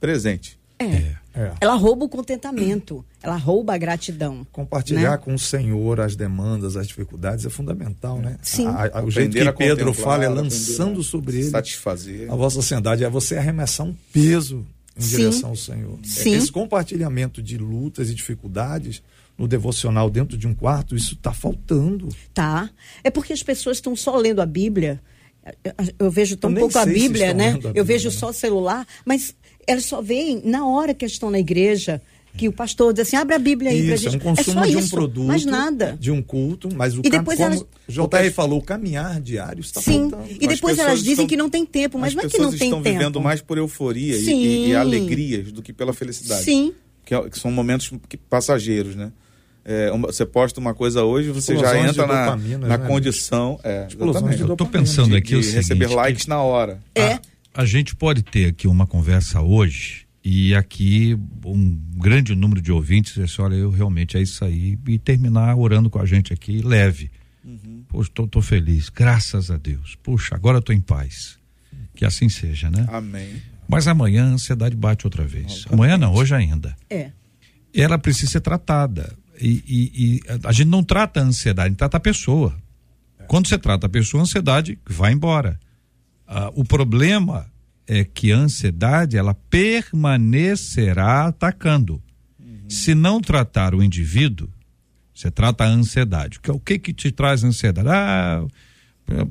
presente. É. É. Ela rouba o contentamento, ela rouba a gratidão. Compartilhar Né? com o Senhor as demandas, as dificuldades é fundamental, né? Sim. A- a- o jeito que a Pedro fala é lançando sobre ele Satisfazer. a vossa ansiedade, é você arremessar um peso em Sim. direção ao Senhor. Sim. Esse compartilhamento de lutas e dificuldades no devocional dentro de um quarto, isso está faltando. Tá? É porque as pessoas estão só lendo a Bíblia. Eu- Eu vejo tão Eu pouco a Bíblia, né? a Eu Bíblia, vejo né? só o celular, mas elas só veem na hora que estão na igreja, que o pastor diz assim: abre a Bíblia aí pra Isso, é gente. um consumo só de um isso, produto, mais nada. de um culto, mas o E cam- depois como elas- o JR falou, o caminhar diário está Sim. faltando. E depois As elas pessoas dizem estão- que não tem tempo, mas As não é que pessoas não tem estão tempo. vivendo mais por euforia e- Sim. e, e alegrias do que pela felicidade. Sim. Que, é- que são momentos que- passageiros, né? É, uma- você posta uma coisa hoje, você já Explosões entra na, na né, condição é, Eu tô dopamina, pensando de, aqui o de receber seguinte, likes na hora. É. A gente pode ter aqui uma conversa hoje e aqui um grande número de ouvintes dizer assim, olha, eu realmente é isso aí e terminar orando com a gente aqui leve. Poxa, tô, tô feliz, graças a Deus. Puxa, agora eu tô em paz. Que assim seja, né? Amém. Mas amanhã a ansiedade bate outra vez. Amanhã não, hoje ainda. É. Ela precisa ser tratada. E, e- e a gente não trata a ansiedade, a gente trata a pessoa. Quando você trata a pessoa, a ansiedade vai embora. Ah, o problema é que a ansiedade ela permanecerá atacando. Se não tratar o indivíduo, você trata a ansiedade. Que- O que que te traz ansiedade? Ah,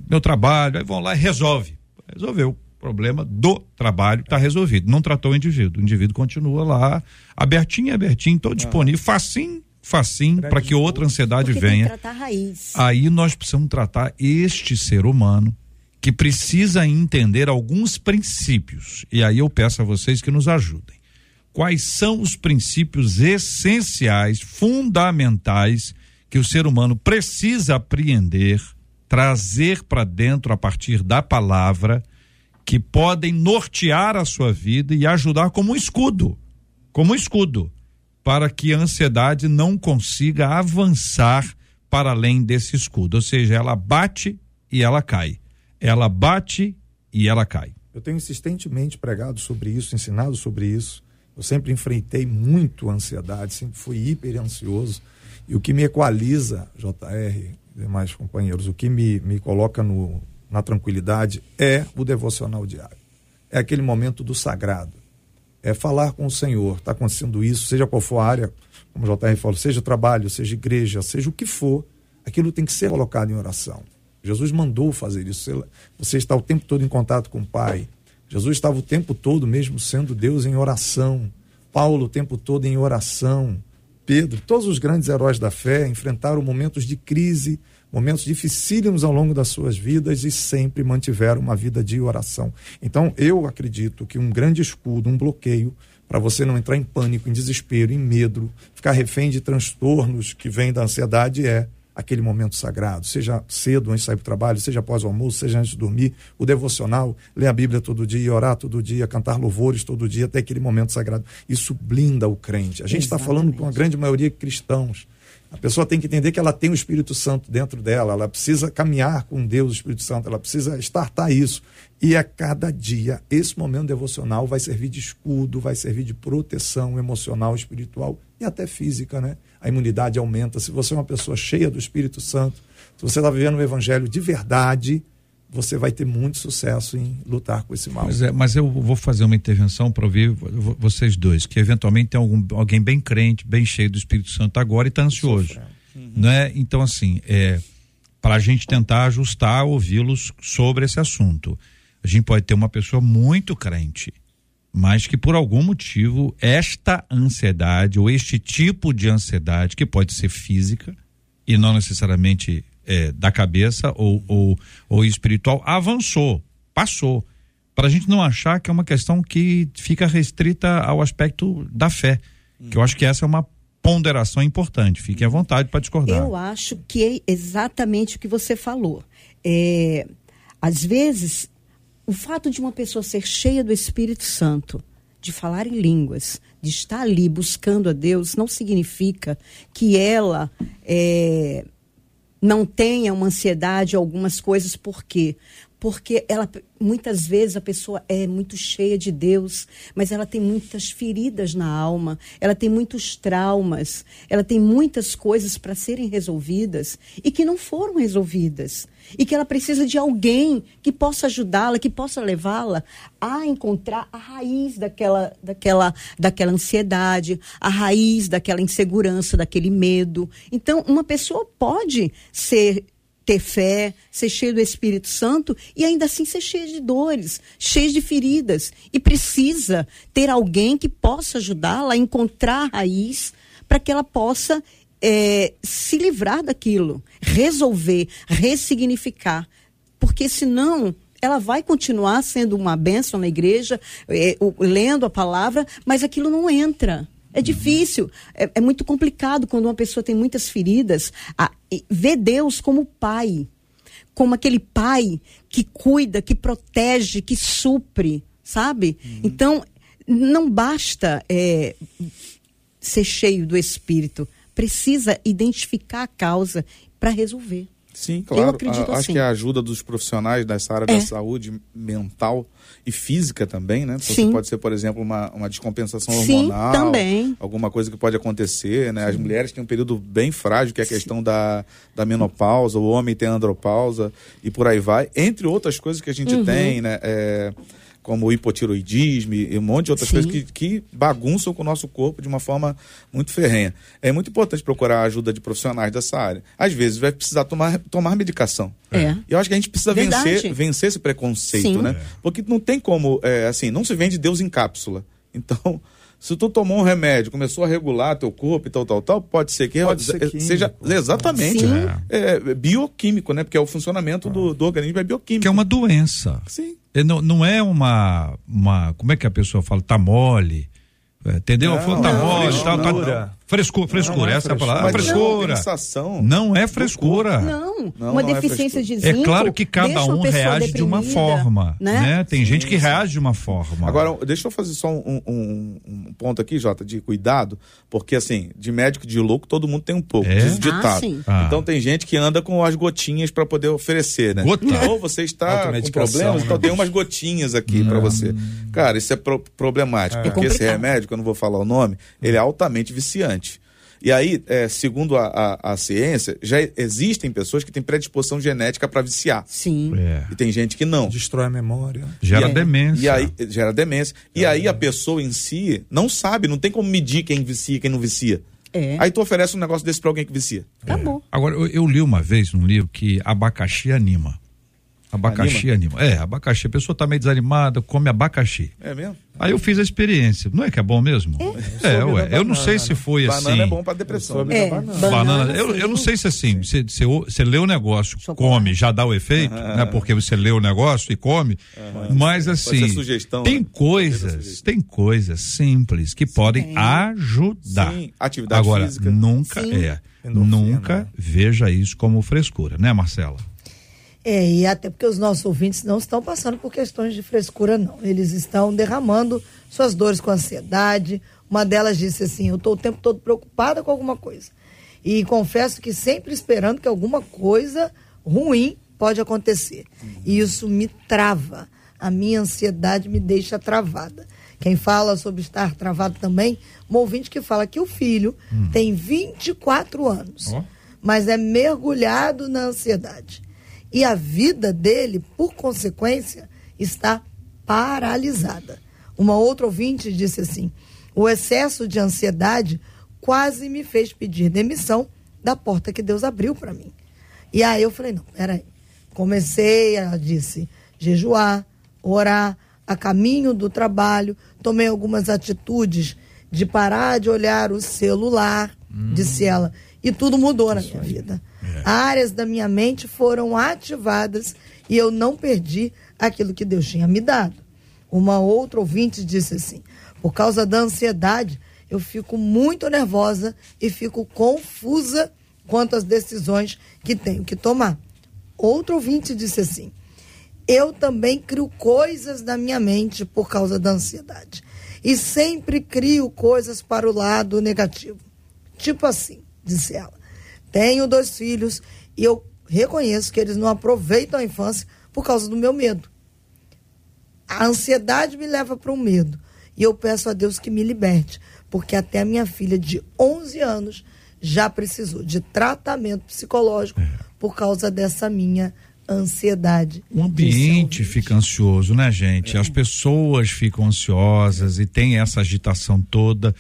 meu trabalho, aí vão lá e resolve. Resolveu. O problema do trabalho está resolvido. Não tratou o indivíduo. O indivíduo continua lá, abertinho, abertinho, todo disponível, facinho, facinho para que outra ansiedade Porque tem venha. que tratar a raiz. Aí nós precisamos tratar este ser humano que precisa entender alguns princípios. E aí eu peço a vocês que nos ajudem. Quais são os princípios essenciais, fundamentais que o ser humano precisa apreender, trazer para dentro a partir da palavra, que podem nortear a sua vida e ajudar como um escudo, como um escudo, para que a ansiedade não consiga avançar para além desse escudo. Ou seja, ela bate e ela cai. Ela bate e ela cai. Eu tenho insistentemente pregado sobre isso, ensinado sobre isso. Eu sempre enfrentei muito ansiedade, sempre fui hiper ansioso. E o que me equaliza, JR e demais companheiros, o que me, me coloca no, na tranquilidade é o devocional diário. É aquele momento do sagrado. É falar com o Senhor. Está acontecendo isso, seja qual for a área, como o JR falou, seja trabalho, seja igreja, seja o que for, aquilo tem que ser colocado em oração. Jesus mandou fazer isso. Você está o tempo todo em contato com o Pai. Jesus estava o tempo todo, mesmo sendo Deus, em oração. Paulo o tempo todo em oração. Pedro, todos os grandes heróis da fé enfrentaram momentos de crise, momentos dificílimos ao longo das suas vidas e sempre mantiveram uma vida de oração. Então, eu acredito que um grande escudo, um bloqueio, para você não entrar em pânico, em desespero, em medo, ficar refém de transtornos que vêm da ansiedade é aquele momento sagrado, seja cedo antes de sair para o trabalho, seja após o almoço, seja antes de dormir, o devocional, ler a Bíblia todo dia, orar todo dia, cantar louvores todo dia, até aquele momento sagrado. Isso blinda o crente. A gente está falando com a grande maioria de cristãos. A pessoa tem que entender que ela tem o Espírito Santo dentro dela, ela precisa caminhar com Deus, o Espírito Santo, ela precisa estartar isso. E a cada dia, esse momento devocional vai servir de escudo, vai servir de proteção emocional, espiritual e até física, né? A imunidade aumenta. Se você é uma pessoa cheia do Espírito Santo, se você está vivendo o Evangelho de verdade, você vai ter muito sucesso em lutar com esse mal. Mas, é, mas eu vou fazer uma intervenção para ouvir vocês dois, que eventualmente tem algum, alguém bem crente, bem cheio do Espírito Santo agora e está ansioso. Uhum. Né? Então, assim, é, para a gente tentar ajustar, ouvi-los sobre esse assunto. A gente pode ter uma pessoa muito crente, mas que por algum motivo esta ansiedade ou este tipo de ansiedade, que pode ser física e não necessariamente é, da cabeça ou, ou, ou espiritual, avançou, passou. Para a gente não achar que é uma questão que fica restrita ao aspecto da fé. Hum. Que eu acho que essa é uma ponderação importante. Fique à vontade para discordar. Eu acho que é exatamente o que você falou. É, às vezes o fato de uma pessoa ser cheia do Espírito Santo, de falar em línguas, de estar ali buscando a Deus, não significa que ela é, não tenha uma ansiedade algumas coisas, por quê? Porque ela muitas vezes a pessoa é muito cheia de Deus, mas ela tem muitas feridas na alma, ela tem muitos traumas, ela tem muitas coisas para serem resolvidas e que não foram resolvidas e que ela precisa de alguém que possa ajudá-la, que possa levá-la a encontrar a raiz daquela, daquela, daquela ansiedade, a raiz daquela insegurança, daquele medo. Então, uma pessoa pode ser ter fé, ser cheio do Espírito Santo e ainda assim ser cheio de dores, cheio de feridas. E precisa ter alguém que possa ajudá-la a encontrar a raiz para que ela possa é, se livrar daquilo, resolver, ressignificar. Porque senão ela vai continuar sendo uma bênção na igreja, é, lendo a palavra, mas aquilo não entra. É difícil, é, é, muito complicado quando uma pessoa tem muitas feridas, a, ver Deus como pai, como aquele pai que cuida, que protege, que supre, sabe? Uhum. Então, não basta é, ser cheio do Espírito, precisa identificar a causa para resolver. Sim, claro. Eu acredito a, acho assim. que a ajuda dos profissionais dessa área é. da saúde mental e física também, né? Então, Sim. pode ser, por exemplo, uma, uma descompensação hormonal. Sim, também. Alguma coisa que pode acontecer, né? As mulheres têm um período bem frágil, que é a questão da, da menopausa, o homem tem andropausa e por aí vai. Entre outras coisas que a gente uhum. tem, né? É, como o hipotiroidismo e um monte de outras Sim. coisas que, que bagunçam com o nosso corpo de uma forma muito ferrenha. É muito importante procurar a ajuda de profissionais dessa área. Às vezes vai precisar tomar, tomar medicação. É. E eu acho que a gente precisa vencer, vencer esse preconceito, Sim. né? Porque não tem como, é, assim, não se vende Deus em cápsula. Então, Se tu tomou um remédio, começou a regular teu corpo e tal, tal, tal, pode ser que Pode ser químico. seja exatamente é, bioquímico, né? Porque é o funcionamento do, do organismo é bioquímico. Que é uma doença. Sim. É, Não, não é uma, uma. Como é que a pessoa fala? Tá mole. É, Entendeu? Não, tá não, mole, não, tá, tá- frescura. Frescura, frescura, Não é essa é a palavra. Ah, é frescura. Não é frescura. Não, Não, uma não é deficiência de É zinco. claro que cada um pessoa reage de uma forma, né? né? Tem gente que reage de uma forma. Agora, deixa eu fazer só um, um- um ponto aqui, Jota, de cuidado, porque assim, de médico de louco, todo mundo tem um pouco, É? Ah. Ah. Então tem gente que anda com as gotinhas para poder oferecer, né? Gota? Ou você está com problemas, então né? tem umas gotinhas aqui para você. Cara, isso é pro- problemático, porque esse complicado. remédio, que eu não vou falar o nome, ele é altamente viciante. E aí, é, segundo a, a- a ciência, já existem pessoas que têm predisposição genética para viciar. Sim. É, E tem gente que não. Destrói a memória. gera E aí- demência. E aí gera demência. E aí a pessoa em si não sabe, não tem como medir quem vicia e quem não vicia. É. Aí tu oferece um negócio desse pra alguém que vicia. Acabou. Agora, eu, eu li uma vez num livro que abacaxi anima. Abacaxi anima. É, abacaxi. A pessoa tá meio desanimada, come abacaxi. É mesmo? Aí eu fiz a experiência. Não é que é bom mesmo? É, soube ué. Eu não banana, sei se foi Banana assim. é bom pra depressão. né? É, banana. Banana, eu, sim. eu não sei se assim, você, você, lê o negócio, Chocolate. come, já dá o efeito, né? Porque você lê o negócio e come. Mas assim, sugestão, tem né? coisas, tem coisas simples que podem ajudar. Sim, atividade Agora, física. nunca Sim. é, Endorfina, nunca né? veja isso como frescura, né, Marcela? É, e até porque os nossos ouvintes não estão passando por questões de frescura, não. Eles estão derramando suas dores com ansiedade. Uma delas disse assim: Eu estou o tempo todo preocupada com alguma coisa. E confesso que sempre esperando que alguma coisa ruim pode acontecer. E isso me trava. A minha ansiedade me deixa travada. Quem fala sobre estar travado também, um ouvinte que fala que o filho tem 24 anos, mas é mergulhado na ansiedade. E a vida dele, por consequência, está paralisada. Uma outra ouvinte disse assim: o excesso de ansiedade quase me fez pedir demissão da porta que Deus abriu para mim. E aí eu falei: não, peraí. Comecei, ela disse, jejuar, orar, a caminho do trabalho, tomei algumas atitudes de parar de olhar o celular, disse ela, e tudo mudou na minha vida. Áreas da minha mente foram ativadas e eu não perdi aquilo que Deus tinha me dado. Uma outra ouvinte disse assim: por causa da ansiedade, eu fico muito nervosa e fico confusa quanto às decisões que tenho que tomar. Outro ouvinte disse assim: eu também crio coisas na minha mente por causa da ansiedade. E sempre crio coisas para o lado negativo. Tipo assim, disse ela. Tenho dois filhos e eu reconheço que eles não aproveitam a infância por causa do meu medo. A ansiedade me leva para o medo. E eu peço a Deus que me liberte, porque até a minha filha de 11 anos já precisou de tratamento psicológico por causa dessa minha ansiedade. O ambiente fica ansioso, né, gente? As pessoas ficam ansiosas e tem essa agitação toda.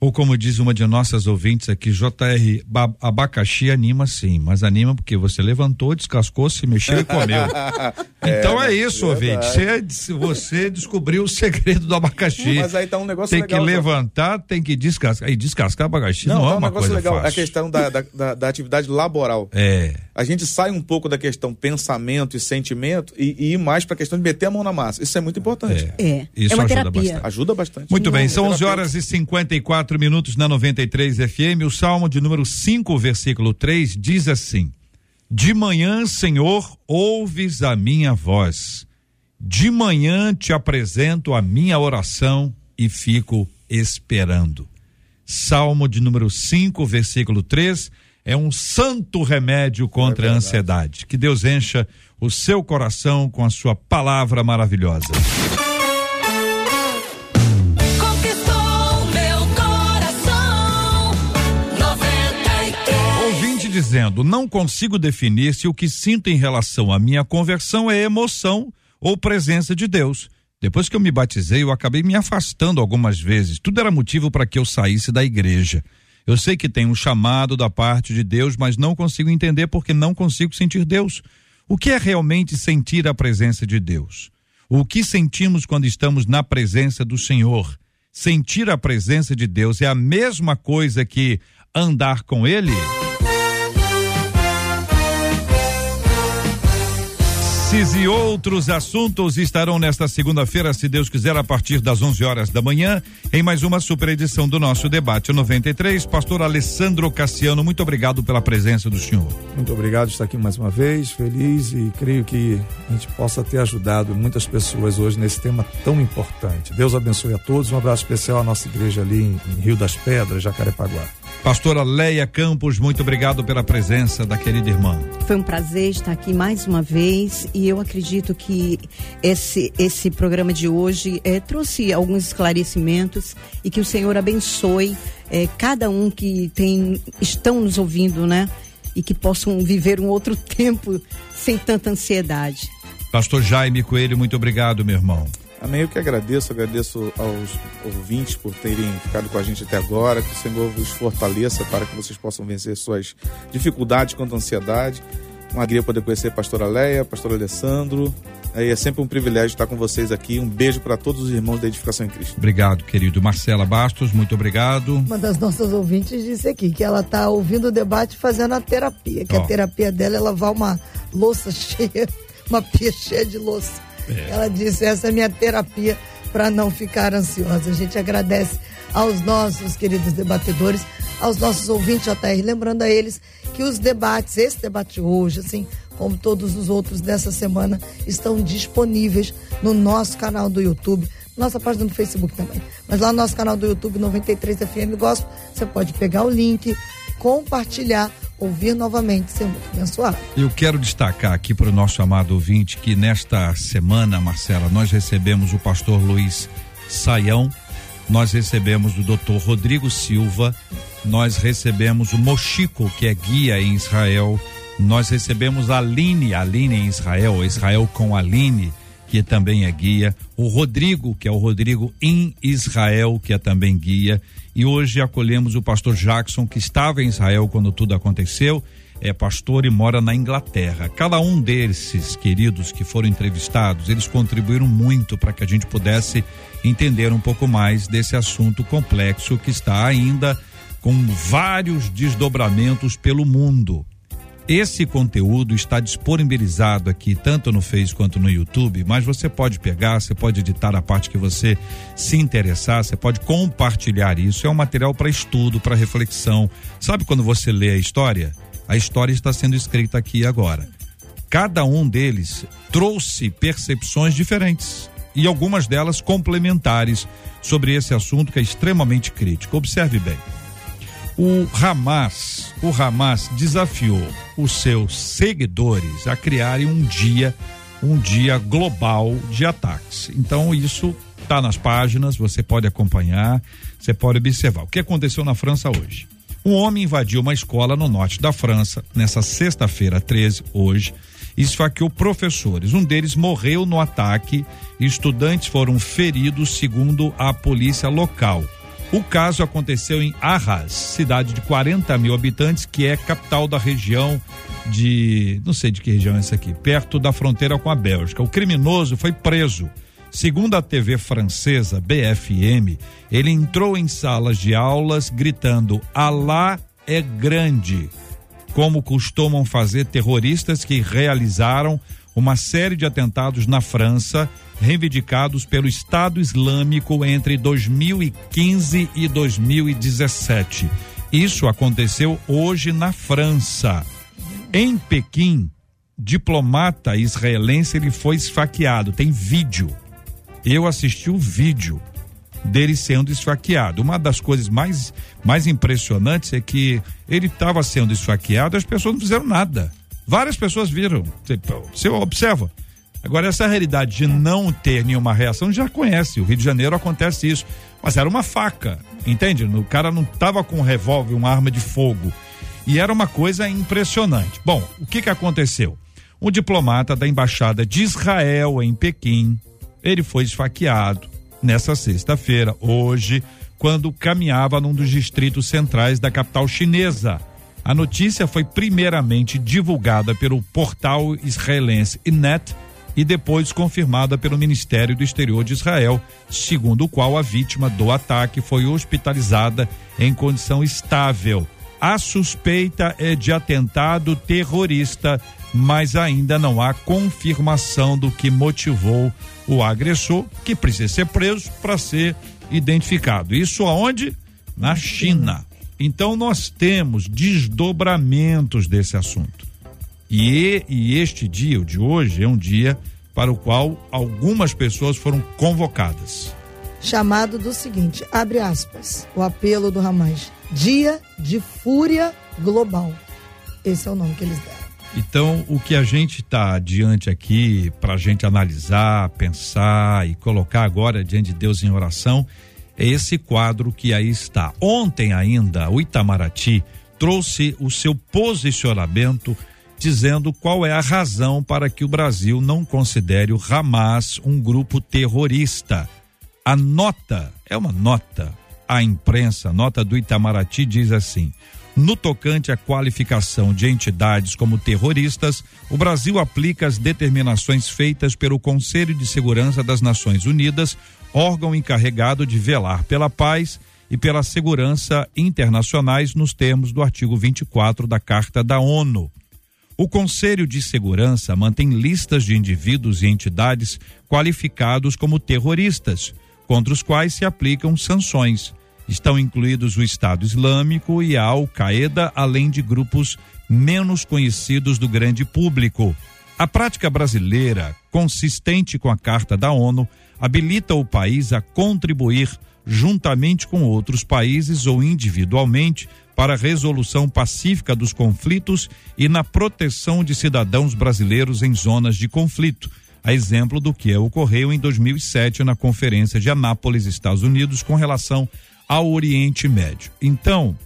Ou como diz uma de nossas ouvintes aqui, JR, ba- abacaxi anima sim, mas anima porque você levantou, descascou, se mexeu e comeu. então é isso, ouvinte. Você, você descobriu o segredo do abacaxi. Mas aí tá um negócio tem legal, que Jota. levantar, tem que descascar. E descascar abacaxi não, Não, é é um uma negócio coisa legal. A fácil. questão da, da, da- da atividade laboral. É. A gente sai um pouco da questão pensamento e sentimento e, e ir mais para a questão de meter a mão na massa. Isso é muito importante. É. Isso é uma ajuda terapia. bastante. Ajuda bastante. Muito bem, são 11 terapeuta. horas e 54 minutos na 93 FM. O Salmo de número 5, versículo 3 diz assim: De manhã, Senhor, ouves a minha voz. De manhã te apresento a minha oração e fico esperando. Salmo de número 5, versículo 3 é um santo remédio contra a ansiedade. Que Deus encha o seu coração com a sua palavra maravilhosa. Conquistou meu coração. 93. Ouvinte dizendo: Não consigo definir se o que sinto em relação à minha conversão é emoção ou presença de Deus. Depois que eu me batizei, eu acabei me afastando algumas vezes. Tudo era motivo para que eu saísse da igreja. Eu sei que tem um chamado da parte de Deus, mas não consigo entender porque não consigo sentir Deus. O que é realmente sentir a presença de Deus? O que sentimos quando estamos na presença do Senhor? sentir a presença de Deus é a mesma coisa que andar com Ele? Esses e outros assuntos estarão nesta segunda-feira, se Deus quiser, a partir das 11 horas da manhã, em mais uma super edição do nosso debate 93. Pastor Alessandro Cassiano, muito obrigado pela presença do senhor. Muito obrigado por estar aqui mais uma vez, feliz e creio que a gente possa ter ajudado muitas pessoas hoje nesse tema tão importante. Deus abençoe a todos. Um abraço especial à nossa igreja ali em, Rio das Pedras, Jacarepaguá. Pastora Leia Campos, muito obrigado pela presença da querida irmã. Foi um prazer estar aqui mais uma vez e eu acredito que esse, esse programa de hoje eh, trouxe alguns esclarecimentos e que o Senhor abençoe eh, cada um que tem estão nos ouvindo, né? E que possam viver um outro tempo sem tanta ansiedade. Pastor Jaime Coelho, muito obrigado, meu irmão. Amém. Eu que agradeço, agradeço aos ouvintes por terem ficado com a gente até agora. Que o Senhor vos fortaleça para que vocês possam vencer suas dificuldades quanto à ansiedade. Uma alegria poder conhecer a pastora Leia, pastor Alessandro. É sempre um privilégio estar com vocês aqui. Um beijo para todos os irmãos da Edificação em Cristo. Obrigado, querido. Marcela Bastos, muito obrigado. Uma das nossas ouvintes disse aqui que ela está ouvindo o debate fazendo a terapia, que Ó. a terapia dela é lavar uma louça cheia, uma pia cheia de louça. É. Ela disse: essa é minha terapia para não ficar ansiosa. A gente agradece aos nossos queridos debatedores, aos nossos ouvintes JR, lembrando a eles que os debates, esse debate hoje, assim como todos os outros dessa semana, estão disponíveis no nosso canal do YouTube, nossa página do Facebook também. Mas lá no nosso canal do YouTube 93 FM Gospel, você pode pegar o link, compartilhar, ouvir novamente, ser muito abençoado. Eu quero destacar aqui para o nosso amado ouvinte que nesta semana, Marcela, nós recebemos o pastor Luiz Saião, nós recebemos o doutor Rodrigo Silva, nós recebemos o Mochico, que é guia em Israel, nós recebemos a Aline, Aline em Israel, Israel com Aline, que também é guia, o Rodrigo, que é o Rodrigo em Israel, que é também guia, e hoje acolhemos o pastor Jackson, que estava em Israel quando tudo aconteceu, é pastor e mora na Inglaterra. Cada um desses queridos que foram entrevistados, eles contribuíram muito para que a gente pudesse entender um pouco mais desse assunto complexo que está ainda com vários desdobramentos pelo mundo. Esse conteúdo está disponibilizado aqui tanto no Face quanto no YouTube, mas você pode pegar, você pode editar a parte que você se interessar, você pode compartilhar isso. É um material para estudo, para reflexão. Sabe quando você lê a história? A história está sendo escrita aqui agora. Cada um deles trouxe percepções diferentes e algumas delas complementares sobre esse assunto que é extremamente crítico. Observe bem. O Hamas, o Hamas desafiou os seus seguidores a criarem um dia, um dia global de ataques. Então isso está nas páginas, você pode acompanhar, você pode observar. O que aconteceu na França hoje? Um homem invadiu uma escola no norte da França nessa sexta-feira 13, hoje, e esfaqueou professores. Um deles morreu no ataque e estudantes foram feridos, segundo a polícia local. O caso aconteceu em Arras, cidade de 40 mil habitantes, que é capital da região de. não sei de que região é essa aqui, perto da fronteira com a Bélgica. O criminoso foi preso. Segundo a TV francesa BFM, ele entrou em salas de aulas gritando: Alá é grande, como costumam fazer terroristas que realizaram uma série de atentados na França, reivindicados pelo Estado Islâmico entre 2015 e 2017. Isso aconteceu hoje na França. Em Pequim, diplomata israelense ele foi esfaqueado. Tem vídeo. Eu assisti o vídeo dele sendo esfaqueado. Uma das coisas mais, mais impressionantes é que ele estava sendo esfaqueado e as pessoas não fizeram nada. Várias pessoas viram. Você, você observa. Agora, essa realidade de não ter nenhuma reação já conhece. O Rio de Janeiro acontece isso. Mas era uma faca, entende? O cara não estava com um revólver, uma arma de fogo. E era uma coisa impressionante. Bom, o que, que aconteceu? Um diplomata da embaixada de Israel em Pequim, ele foi esfaqueado nessa sexta-feira, hoje, quando caminhava num dos distritos centrais da capital chinesa. A notícia foi primeiramente divulgada pelo portal israelense Inet e depois confirmada pelo Ministério do Exterior de Israel, segundo o qual a vítima do ataque foi hospitalizada em condição estável. A suspeita é de atentado terrorista, mas ainda não há confirmação do que motivou o agressor, que precisa ser preso para ser identificado. Isso aonde? Na China. Então nós temos desdobramentos desse assunto. E, e este dia, o de hoje, é um dia para o qual algumas pessoas foram convocadas. Chamado do seguinte, abre aspas, o apelo do Hamas. Dia de fúria global. Esse é o nome que eles deram. Então, o que a gente está diante aqui para a gente analisar, pensar e colocar agora diante de Deus em oração é esse quadro que aí está. Ontem ainda, o Itamaraty trouxe o seu posicionamento dizendo qual é a razão para que o Brasil não considere o Hamas um grupo terrorista. A nota, é uma nota, a imprensa, a nota do Itamaraty diz assim: no tocante à qualificação de entidades como terroristas, o Brasil aplica as determinações feitas pelo Conselho de Segurança das Nações Unidas, órgão encarregado de velar pela paz e pela segurança internacionais nos termos do artigo 24 da Carta da ONU. O Conselho de Segurança mantém listas de indivíduos e entidades qualificados como terroristas, contra os quais se aplicam sanções. Estão incluídos o Estado Islâmico e a Al-Qaeda, além de grupos menos conhecidos do grande público. A prática brasileira, consistente com a Carta da ONU, habilita o país a contribuir, juntamente com outros países ou individualmente, para a resolução pacífica dos conflitos e na proteção de cidadãos brasileiros em zonas de conflito, a exemplo do que ocorreu em 2007 na Conferência de Anápolis, Estados Unidos, com relação ao Oriente Médio. Então,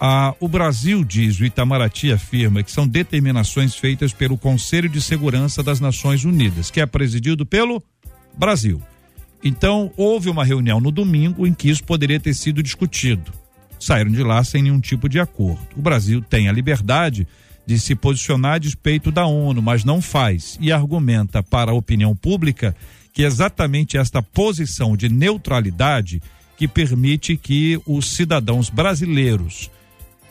a, o Brasil, diz o Itamaraty, afirma que são determinações feitas pelo Conselho de Segurança das Nações Unidas, que é presidido pelo Brasil. Então, houve uma reunião no domingo em que isso poderia ter sido discutido saíram de lá sem nenhum tipo de acordo. O Brasil tem a liberdade de se posicionar a despeito da ONU, mas não faz e argumenta para a opinião pública que é exatamente esta posição de neutralidade que permite que os cidadãos brasileiros,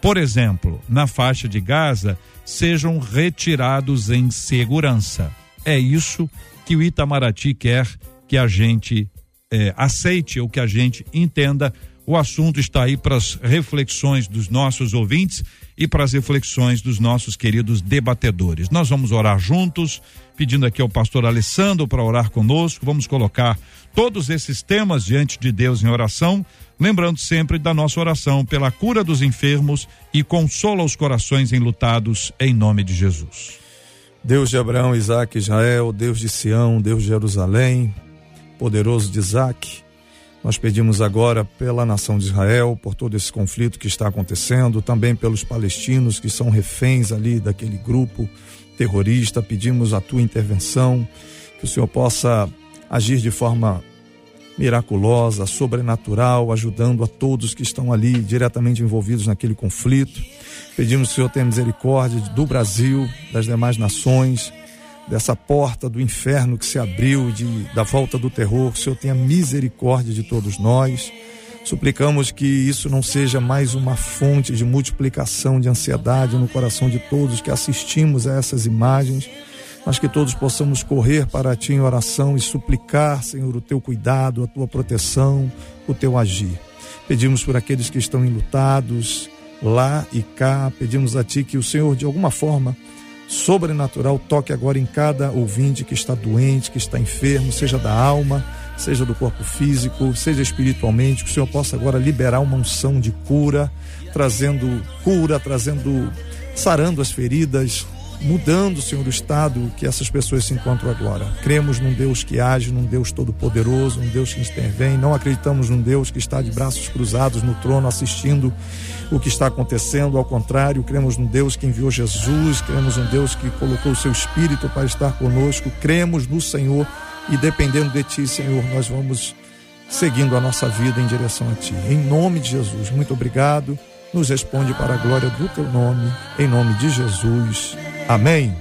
por exemplo, na faixa de Gaza, sejam retirados em segurança. É isso que o Itamaraty quer que a gente eh, aceite ou que a gente entenda o assunto está aí para as reflexões dos nossos ouvintes e para as reflexões dos nossos queridos debatedores. Nós vamos orar juntos, pedindo aqui ao pastor Alessandro para orar conosco. Vamos colocar todos esses temas diante de Deus em oração, lembrando sempre da nossa oração pela cura dos enfermos e consola os corações enlutados em nome de Jesus. Deus de Abraão, Isaac, Israel, Deus de Sião, Deus de Jerusalém, poderoso de Isaac, nós pedimos agora pela nação de Israel, por todo esse conflito que está acontecendo, também pelos palestinos que são reféns ali daquele grupo terrorista. Pedimos a tua intervenção, que o Senhor possa agir de forma miraculosa, sobrenatural, ajudando a todos que estão ali diretamente envolvidos naquele conflito. Pedimos que o Senhor tenha misericórdia do Brasil, das demais nações dessa porta do inferno que se abriu, de, da volta do terror, que o Senhor tenha misericórdia de todos nós. Suplicamos que isso não seja mais uma fonte de multiplicação de ansiedade no coração de todos que assistimos a essas imagens, mas que todos possamos correr para Ti em oração e suplicar, Senhor, o Teu cuidado, a Tua proteção, o Teu agir. Pedimos por aqueles que estão enlutados lá e cá, pedimos a Ti que o Senhor, de alguma forma, sobrenatural toque agora em cada ouvinte que está doente, que está enfermo, seja da alma, seja do corpo físico, seja espiritualmente, que o Senhor possa agora liberar uma unção de cura, trazendo cura, trazendo sarando as feridas, mudando, Senhor, o estado que essas pessoas se encontram agora. Cremos num Deus que age, num Deus todo-poderoso, num Deus que intervém. Não acreditamos num Deus que está de braços cruzados no trono assistindo o que está acontecendo. Ao contrário, cremos num Deus que enviou Jesus, cremos num Deus que colocou o seu Espírito para estar conosco. Cremos no Senhor e dependendo de Ti, Senhor, nós vamos seguindo a nossa vida em direção a Ti. Em nome de Jesus, muito obrigado. Nos responde para a glória do Teu nome, em nome de Jesus. Amém.